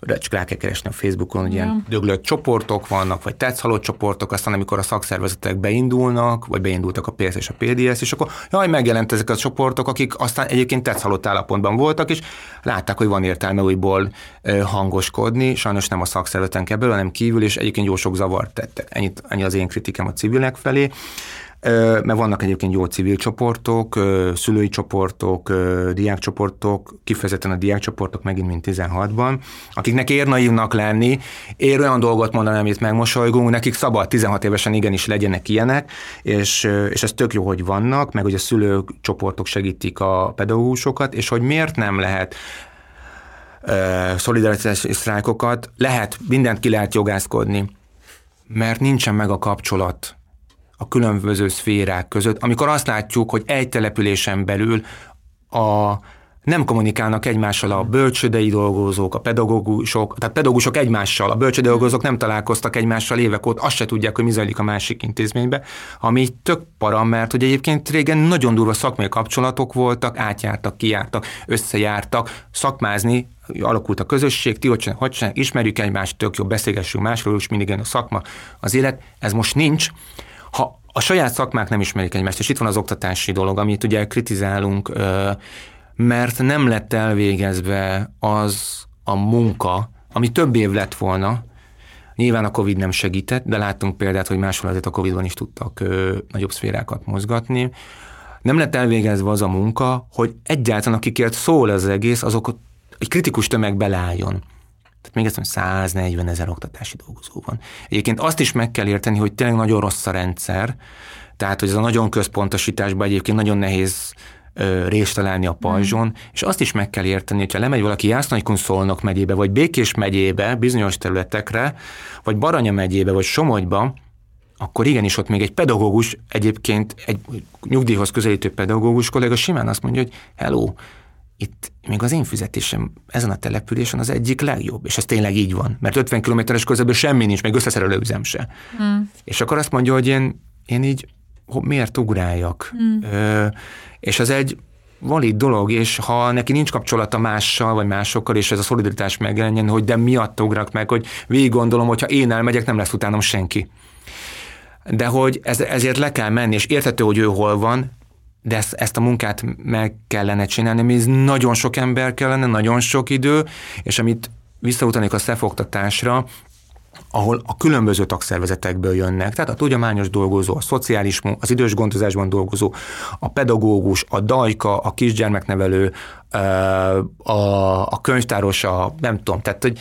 csak rá kell keresni a Facebookon, hogy ilyen döglött csoportok vannak, vagy tetszhalott csoportok, aztán amikor a szakszervezetek beindulnak, vagy beindultak a PS és a PDS, és akkor jaj, megjelent ezek a csoportok, akik aztán egyébként tetszhalott állapotban voltak, és látták, hogy van értelme újból hangoskodni, sajnos nem a szakszervezeten kell belőle, hanem kívül, és egyébként jó sok zavart tettek. Ennyit, ennyi az én kritikám a civilek felé. Mert vannak egyébként jó civil csoportok, szülői csoportok, diákcsoportok, kifejezetten a diákcsoportok megint mint 16-ban, akiknek ér naívnak lenni, ér olyan dolgot mondani, amit megmosolygunk, nekik szabad 16 évesen igenis legyenek ilyenek, és, és ez tök jó, hogy vannak, meg hogy a szülők csoportok segítik a pedagógusokat, és hogy miért nem lehet szolidaritási sztrájkokat, lehet, mindent ki lehet jogászkodni, mert nincsen meg a kapcsolat a különböző szférák között, amikor azt látjuk, hogy egy településen belül a nem kommunikálnak egymással a bölcsödei dolgozók, a pedagógusok, tehát pedagógusok egymással, a bölcsödei dolgozók nem találkoztak egymással évek óta, azt se tudják, hogy mi zajlik a másik intézménybe, ami tök para, mert hogy egyébként régen nagyon durva szakmai kapcsolatok voltak, átjártak, kijártak, összejártak, szakmázni, alakult a közösség, ti hogy, hogy sem, ismerjük egymást, tök jó, beszélgessünk másról, és mindig a szakma, az élet, ez most nincs. A saját szakmák nem ismerik egymást, és itt van az oktatási dolog, amit ugye kritizálunk, mert nem lett elvégezve az a munka, ami több év lett volna, Nyilván a Covid nem segített, de láttunk példát, hogy máshol azért a Covid-ban is tudtak ö, nagyobb szférákat mozgatni. Nem lett elvégezve az a munka, hogy egyáltalán akikért szól az egész, azok egy kritikus tömeg beleálljon. Tehát még ezt 140 ezer oktatási dolgozó van. Egyébként azt is meg kell érteni, hogy tényleg nagyon rossz a rendszer, tehát hogy ez a nagyon központosításban egyébként nagyon nehéz részt találni a pajzson, mm. és azt is meg kell érteni, hogyha lemegy valaki Jásznagykun Szolnok megyébe, vagy Békés megyébe, bizonyos területekre, vagy Baranya megyébe, vagy Somogyba, akkor igenis ott még egy pedagógus, egyébként egy nyugdíjhoz közelítő pedagógus kollega simán azt mondja, hogy hello, itt még az én fizetésem ezen a településen az egyik legjobb, és ez tényleg így van, mert 50 kilométeres közelből semmi nincs, meg összeszerelő üzem se. Mm. És akkor azt mondja, hogy én, én így miért ugráljak? Mm. Ö, és ez egy valid dolog, és ha neki nincs kapcsolata mással, vagy másokkal, és ez a szolidaritás megjelenjen, hogy de miatt ugrak meg, hogy végig gondolom, hogy ha én elmegyek, nem lesz utánam senki. De hogy ez, ezért le kell menni, és értető, hogy ő hol van, de ezt, ezt a munkát meg kellene csinálni, ez nagyon sok ember kellene, nagyon sok idő, és amit visszautanék a szefoktatásra, ahol a különböző tagszervezetekből jönnek, tehát a tudományos dolgozó, a szociális, az idős gondozásban dolgozó, a pedagógus, a dajka, a kisgyermeknevelő, a, a könyvtáros, a nem tudom, tehát hogy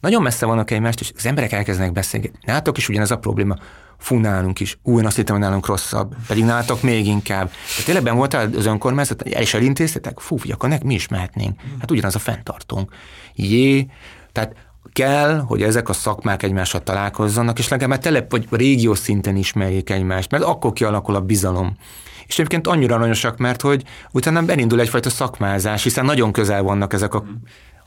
nagyon messze vannak egymást, és az emberek elkezdenek beszélni. Nálatok is ugyanez a probléma. Fú, nálunk is. Új, azt hittem, hogy nálunk rosszabb. Pedig nálatok még inkább. De tényleg ben voltál az önkormányzat, is elintéztetek? Fú, akkor nek mi is mehetnénk. Hát ugyanaz a fenntartónk. Jé, tehát kell, hogy ezek a szakmák egymással találkozzanak, és legalább telep vagy régió szinten ismerjék egymást, mert akkor kialakul a bizalom. És egyébként annyira aranyosak, mert hogy utána belindul egyfajta szakmázás, hiszen nagyon közel vannak ezek a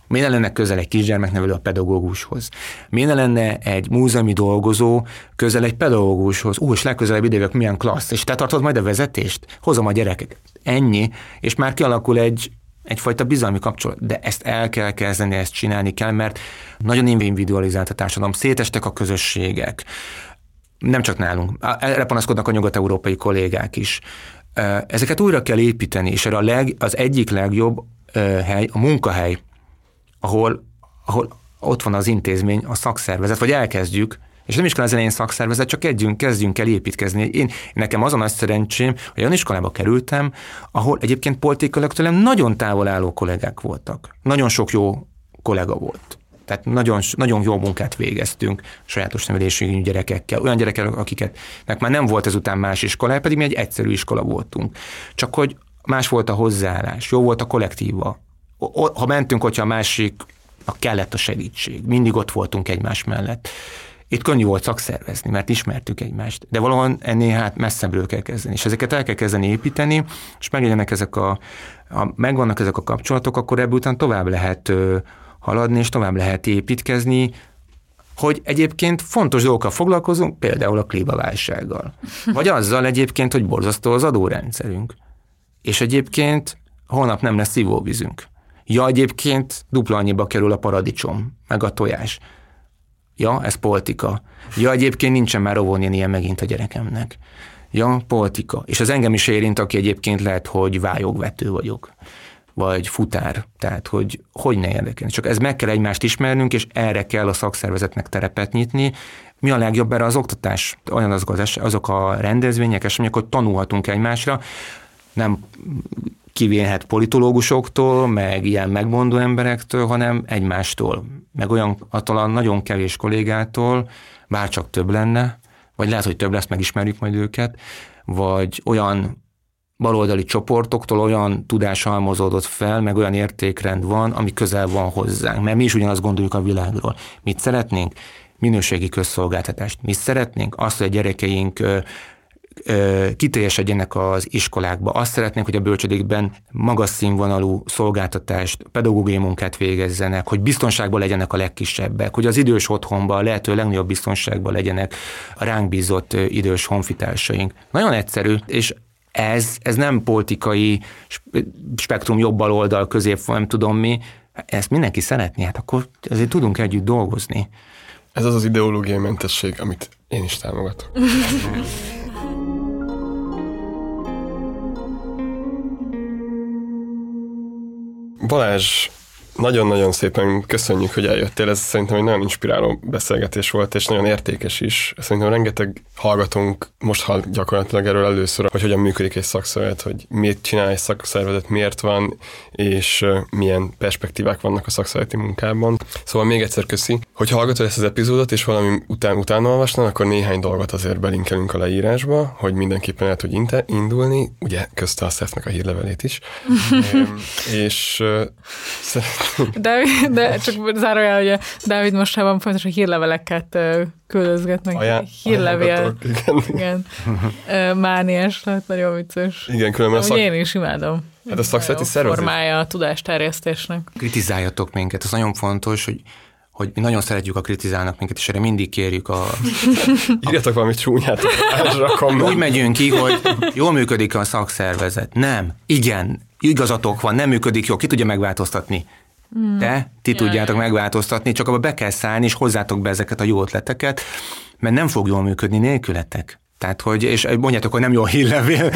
Miért lenne közel egy kisgyermeknevelő a pedagógushoz? Miért lenne egy múzeumi dolgozó közel egy pedagógushoz? Ú, és legközelebb idejövök, milyen klassz, és te tartod majd a vezetést? Hozom a gyerekeket. Ennyi, és már kialakul egy, egyfajta bizalmi kapcsolat, de ezt el kell kezdeni, ezt csinálni kell, mert nagyon individualizált a társadalom, szétestek a közösségek, nem csak nálunk, erre panaszkodnak a nyugat-európai kollégák is. Ezeket újra kell építeni, és erre a leg, az egyik legjobb hely a munkahely, ahol, ahol ott van az intézmény, a szakszervezet, vagy elkezdjük, és nem is kell az elején szakszervezet, csak kezdjünk, kezdjünk el építkezni. Én, nekem az a nagy szerencsém, hogy olyan iskolába kerültem, ahol egyébként politikailag tőlem nagyon távol álló kollégák voltak. Nagyon sok jó kollega volt. Tehát nagyon, nagyon jó munkát végeztünk sajátos nevelésű gyerekekkel, olyan gyerekekkel, akiket már nem volt ezután más iskola, pedig mi egy egyszerű iskola voltunk. Csak hogy más volt a hozzáállás, jó volt a kollektíva. Ha mentünk, hogyha a másiknak kellett a segítség, mindig ott voltunk egymás mellett. Itt könnyű volt szakszervezni, mert ismertük egymást, de valahol ennél hát messzebbről kell kezdeni, és ezeket el kell kezdeni építeni, és megjelennek ezek a, a megvannak ezek a kapcsolatok, akkor ebből után tovább lehet haladni, és tovább lehet építkezni, hogy egyébként fontos dolgokkal foglalkozunk, például a klímaválsággal. Vagy azzal egyébként, hogy borzasztó az adórendszerünk. És egyébként holnap nem lesz szivóvízünk. Ja, egyébként dupla annyiba kerül a paradicsom, meg a tojás. Ja, ez politika. Ja, egyébként nincsen már óvónén ilyen megint a gyerekemnek. Ja, politika. És az engem is érint, aki egyébként lehet, hogy vályogvető vagyok vagy futár. Tehát, hogy hogy ne érdekelni. Csak ez meg kell egymást ismernünk, és erre kell a szakszervezetnek terepet nyitni, mi a legjobb erre az oktatás? Olyan azok, az, azok a rendezvények, események, hogy tanulhatunk egymásra, nem kivénhet politológusoktól, meg ilyen megmondó emberektől, hanem egymástól, meg olyan a nagyon kevés kollégától, bárcsak több lenne, vagy lehet, hogy több lesz, megismerjük majd őket, vagy olyan baloldali csoportoktól olyan tudás halmozódott fel, meg olyan értékrend van, ami közel van hozzánk. Mert mi is ugyanazt gondoljuk a világról. Mit szeretnénk? Minőségi közszolgáltatást. Mi szeretnénk? Azt, hogy a gyerekeink kiteljesedjenek az iskolákba. Azt szeretnénk, hogy a bölcsödékben magas színvonalú szolgáltatást, pedagógiai munkát végezzenek, hogy biztonságban legyenek a legkisebbek, hogy az idős otthonban lehető legnagyobb biztonságban legyenek a ránk bízott idős honfitársaink. Nagyon egyszerű, és ez, ez nem politikai spektrum jobb oldal, közép, nem tudom mi, ezt mindenki szeretné, hát akkor azért tudunk együtt dolgozni. Ez az az ideológiai mentesség, amit én is támogatok. [laughs] Balázs nagyon-nagyon szépen köszönjük, hogy eljöttél. Ez szerintem egy nagyon inspiráló beszélgetés volt, és nagyon értékes is. Szerintem rengeteg hallgatónk most hall gyakorlatilag erről először, hogy hogyan működik egy szakszervezet, hogy miért csinál egy szakszervezet, miért van, és milyen perspektívák vannak a szakszervezeti munkában. Szóval még egyszer köszi. Hogy hallgatod ezt az epizódot, és valami után utána olvasnál, akkor néhány dolgot azért belinkelünk a leírásba, hogy mindenképpen el tudj indulni, ugye közte a szef a hírlevelét is. [laughs] és de, de csak zárójel, hogy a Dávid mostában fontos, hírleveleket küldözgetnek. Ajá, Hírlevél. Igen. igen. Mániás, hát nagyon vicces. Igen, különben szak... Én is imádom. Hát a szakszereti szervezet. Formája a tudásterjesztésnek. Kritizáljatok minket, ez nagyon fontos, hogy hogy mi nagyon szeretjük, a kritizálnak minket, és erre mindig kérjük a... [laughs] Írjatok valami csúnyát Úgy [laughs] megyünk ki, hogy jól működik a szakszervezet. Nem. Igen. Igazatok van, nem működik jól. Ki tudja megváltoztatni? De ti tudjátok megváltoztatni, csak abba be kell szállni, és hozzátok be ezeket a jó ötleteket, mert nem fog jól működni nélkületek. Tehát, hogy, és mondjátok, hogy nem jó hírlevél,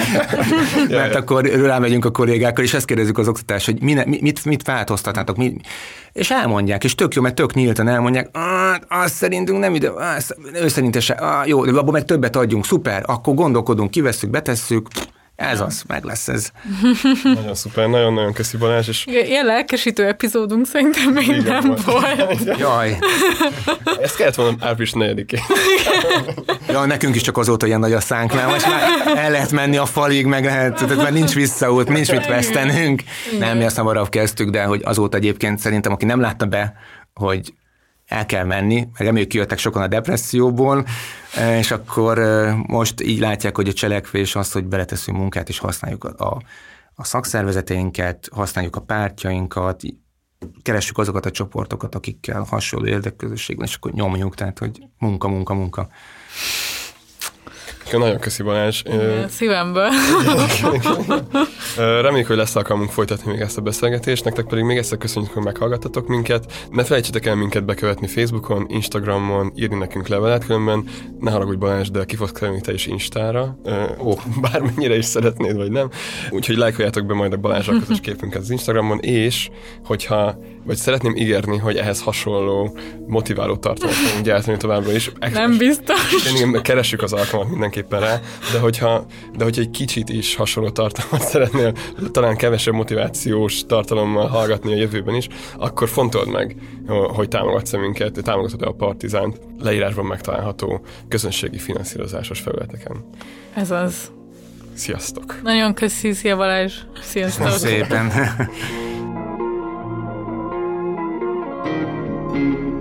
[laughs] mert akkor rámegyünk a kollégákkal, és ezt kérdezzük az oktatás, hogy mit, mit, mit változtatnátok, mi, és elmondják, és tök jó, mert tök nyíltan elmondják, azt szerintünk nem ide, ő szerint se, jó, de abban meg többet adjunk, szuper, akkor gondolkodunk, kivesszük, betesszük, ez az, meg lesz ez. [laughs] Nagyon szuper, nagyon-nagyon köszi Balázs. És... Ilyen lelkesítő epizódunk szerintem még Igen, nem volt. [laughs] volt. Jaj. Ezt kellett volna április 4 Ja, nekünk is csak azóta ilyen nagy a szánk, mert most már el lehet menni a falig, meg lehet, tehát már nincs visszaút, nincs mit vesztenünk. Nem, mi azt hamarabb kezdtük, de hogy azóta egyébként szerintem, aki nem látta be, hogy el kell menni, reméljük kijöttek sokan a depresszióból, e, és akkor e, most így látják, hogy a cselekvés az, hogy beleteszünk munkát, és használjuk a, a szakszervezeteinket, használjuk a pártjainkat, keressük azokat a csoportokat, akikkel hasonló érdekközösség van, és akkor nyomjuk, tehát, hogy munka, munka, munka. Nagyon köszi Balázs. Igen, szívemből. [laughs] Reméljük, hogy lesz alkalmunk folytatni még ezt a beszélgetést, nektek pedig még egyszer köszönjük, hogy meghallgattatok minket. Ne felejtsetek el minket bekövetni Facebookon, Instagramon, írni nekünk levelet, különben ne haragudj Balázs, de ki fogsz kerülni te is Instára, ó, [laughs] bármennyire is szeretnéd, vagy nem. Úgyhogy lájkoljátok be majd a Balázsral közös képünket az Instagramon, és hogyha, vagy szeretném ígérni, hogy ehhez hasonló motiváló tartalmat fogunk gyártani továbbra is. Nem biztos. Én keressük az alkalmat mindenképpen rá, de hogyha, de hogyha egy kicsit is hasonló tartalmat szeretnél talán kevesebb motivációs tartalommal hallgatni a jövőben is, akkor fontold meg, hogy támogatsz minket, támogatod a Partizánt leírásban megtalálható közönségi finanszírozásos felületeken. Ez az. Sziasztok! Nagyon köszi, szia Balázs! Sziasztok! Szépen! [laughs] Thank you.